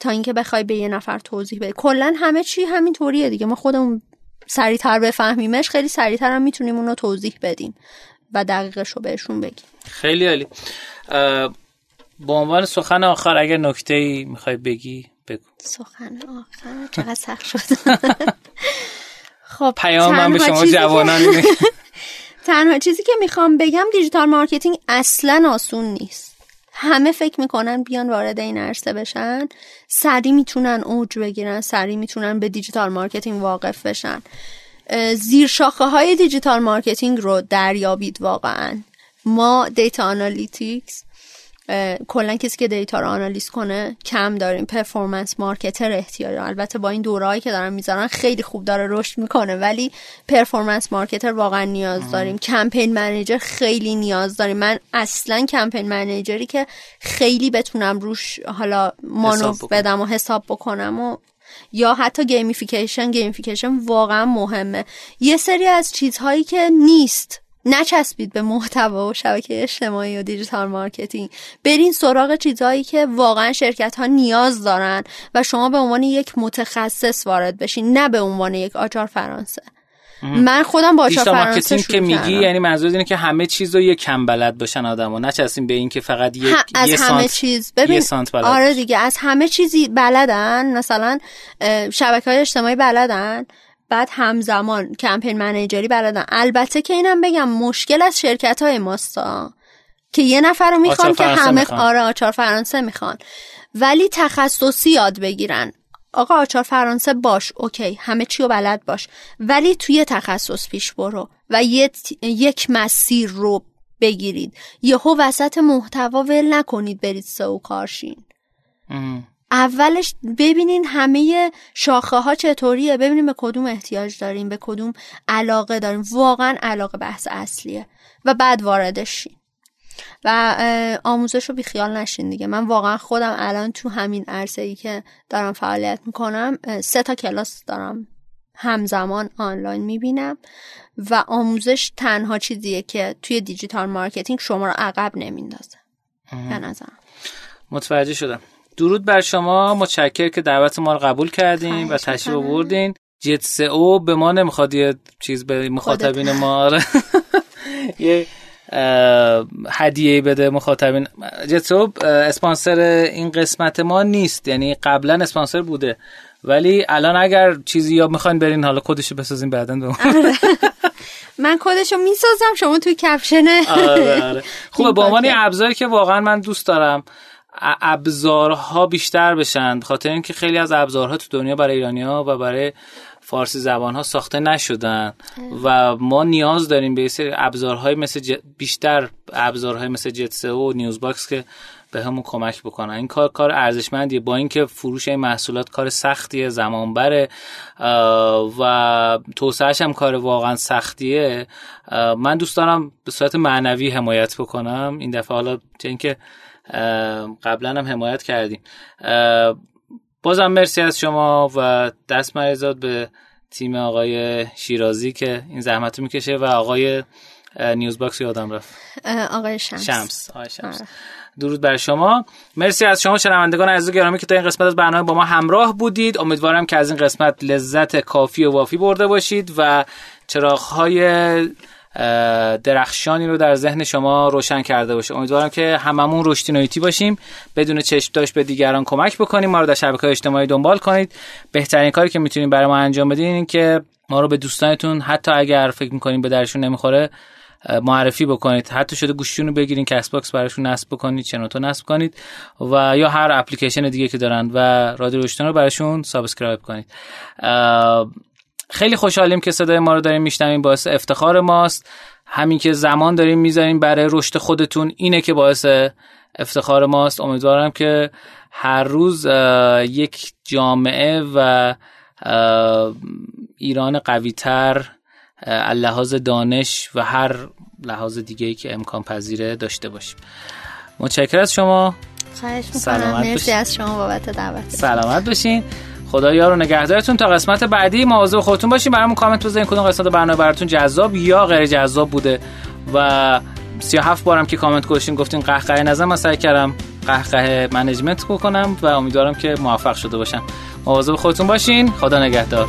تا اینکه بخوای به یه نفر توضیح بدی. کلا همه چی همین طوریه دیگه. ما خودمون سریعتر بفهمیمش خیلی سریعتر هم می‌تونیم اونو توضیح بدیم و دقیقش رو بهشون بگیم. خیلی عالی. با عنوان سخن آخر اگر نکته ای می‌خوای بگی بگو. سخن آخر؟ چقدر سخت شد. [laughs] خب پیام من به شما جوانان [laughs] تنها چیزی که می‌خوام بگم digital marketing اصلا آسون نیست. همه فکر می‌کنن بیان وارد این عرصه بشن. سریع می‌تونن اوج بگیرن سریع می‌تونن به digital marketing واقف بشن. زیر شاخه های digital marketing رو دریابید واقعا. ما data analytics کلا کسی که data رو آنالیز کنه کم داریم performance marketer احتیاج البته با این دوره‌هایی که دارن می‌ذارن خیلی خوب داره رشد می‌کنه ولی performance marketer واقعا نیاز داریم. campaign manager خیلی نیاز داریم. من اصلا campaign manager ی که خیلی بتونم روش حالا مانور بدم و حساب بکنم و یا حتی gamification gamification واقعا مهمه. یه سری از چیزهایی که نیست نچسبید به محتوا و شبکه اجتماعی و digital marketing. برین سراغ چیزهایی که واقعا شرکت ها نیاز دارن و شما به عنوان یک متخصص وارد بشین نه به عنوان یک آچار فرانسه. من خودم با آچار فرانسه که میگی یعنی منظور اینه که همه چیز رو یک کم بلد باشن آدمو نچسبیم به اینکه فقط یک از یه همه سانت چیز. ببین سانت بلد آره دیگه از همه چیزی بلدن مثلا شبکه های اجتماعی بلدن بعد همزمان کمپین منیجری بلدن البته که اینم بگم مشکل از شرکت های ماستا که یه نفر رو می‌خوان که همه می‌خوان. آره آچار فرانسه می‌خوان. ولی تخصصی یاد بگیرن. آقا آچار فرانسه باش اوکی همه چی رو بلد باش. ولی توی تخصص پیش برو و یک مسیر رو بگیرید. یهو وسط محتوا ول نکنید برید سو کارشین اولش ببینین همه شاخه ها چطوریه. ببینین به کدوم احتیاج داریم به کدوم علاقه داریم. واقعا علاقه بحث اصلیه و بعد واردش شین و آموزش رو بیخیال نشین دیگه. من واقعا خودم الان تو همین عرصه ای که دارم فعالیت می‌کنم سه تا کلاس دارم همزمان آنلاین می‌بینم و آموزش تنها چیزیه که توی digital marketing شما رو عقب نمیندازه. به نظرم. متوجه شدم. درود بر شما. متشکر که دعوت ما رو قبول کردین و تشریف آوردین. جت سئو به ما نمی‌خواد یه چیز به مخاطبین ما آره. [laughs] یه هدیه بده مخاطبین. جتسو اسپانسر این قسمت ما نیست. یعنی قبلا اسپانسر بوده. ولی الان اگر چیزی یا می‌خواین برین حالا کدشو بسازین بعدا به آره. من کدشو می‌سازم شما توی کپشن. آره آره. [laughs] خوبه با عنوان ابزاری که واقعا من دوست دارم. ابزارها بیشتر بشن خاطر اینکه خیلی از ابزارها تو دنیا برای ایرانی ها و برای فارسی زبان ها ساخته نشدن. و ما نیاز داریم به سری ابزارهای مثل بیشتر ابزارهای مثل جت سئو و نیوز باکس که به همون کمک بکنن. این کار کار ارزشمندیه. با اینکه فروش این محصولات کار سختیه زمان بره و توسعهش هم کار واقعا سختیه. من دوست دارم به صورت معنوی حمایت بکنم. این دفعه حالا اینکه قبلا هم حمایت کردیم. بازم مرسی از شما و دست مریزاد به تیم آقای شیرازی که این زحمت رو می‌کشه و آقای نیوز باکس یادم رفت. آقای شمس. شمس آقای شمس. آره. درود بر شما. مرسی از شما شنوندگان عزیز گرامی که تا این قسمت از برنامه با ما همراه بودید. امیدوارم که از این قسمت لذت کافی و وافی برده باشید و چراغهای درخشانی رو در ذهن شما روشن کرده باشه امیدوارم که هممون رشدی نویتی باشیم. بدون چشم داشت به دیگران کمک بکنیم. ما رو در شبکه اجتماعی دنبال کنید. بهترین کاری که می‌تونیم برای ما انجام بدین این که ما رو به دوستانتون حتی اگر فکر می‌کنین به دردشون نمی‌خوره معرفی بکنید. حتی شده گوشیشون رو بگیرین Castbox براشون نصب بکنید شنوتو نصب کنید و یا هر اپلیکیشن دیگه که دارن و رادیو رو براشون subscribe کنید. خیلی خوشحالیم که صدای ما رو دارین میشنوین باعث افتخار ماست. همین که زمان دارین می‌ذارین برای رشد خودتون اینه که باعث افتخار ماست. امیدوارم که هر روز یک جامعه و ایران قویتر اللحاظ دانش و هر لحاظ دیگه ای که امکان پذیره داشته باشیم. متشکر از شما. خواهش می‌کنم. سلامت مرسی. از شما بابت دعوت سلامت باشین. خدا یار و نگهدارتون. تا قسمت بعدی مواظب خودتون باشین. برامون کامنت بذارین. کدوم قسمت برنامه براتون جذاب یا غیر جذاب بوده. و 37 بارم که کامنت گذاشتین گفتین قهقه نزن. من سعی کردم قهقه منیجمنت بکنم و امیدوارم که موفق شده باشم. مواظب خودتون باشین. خدا نگهدار.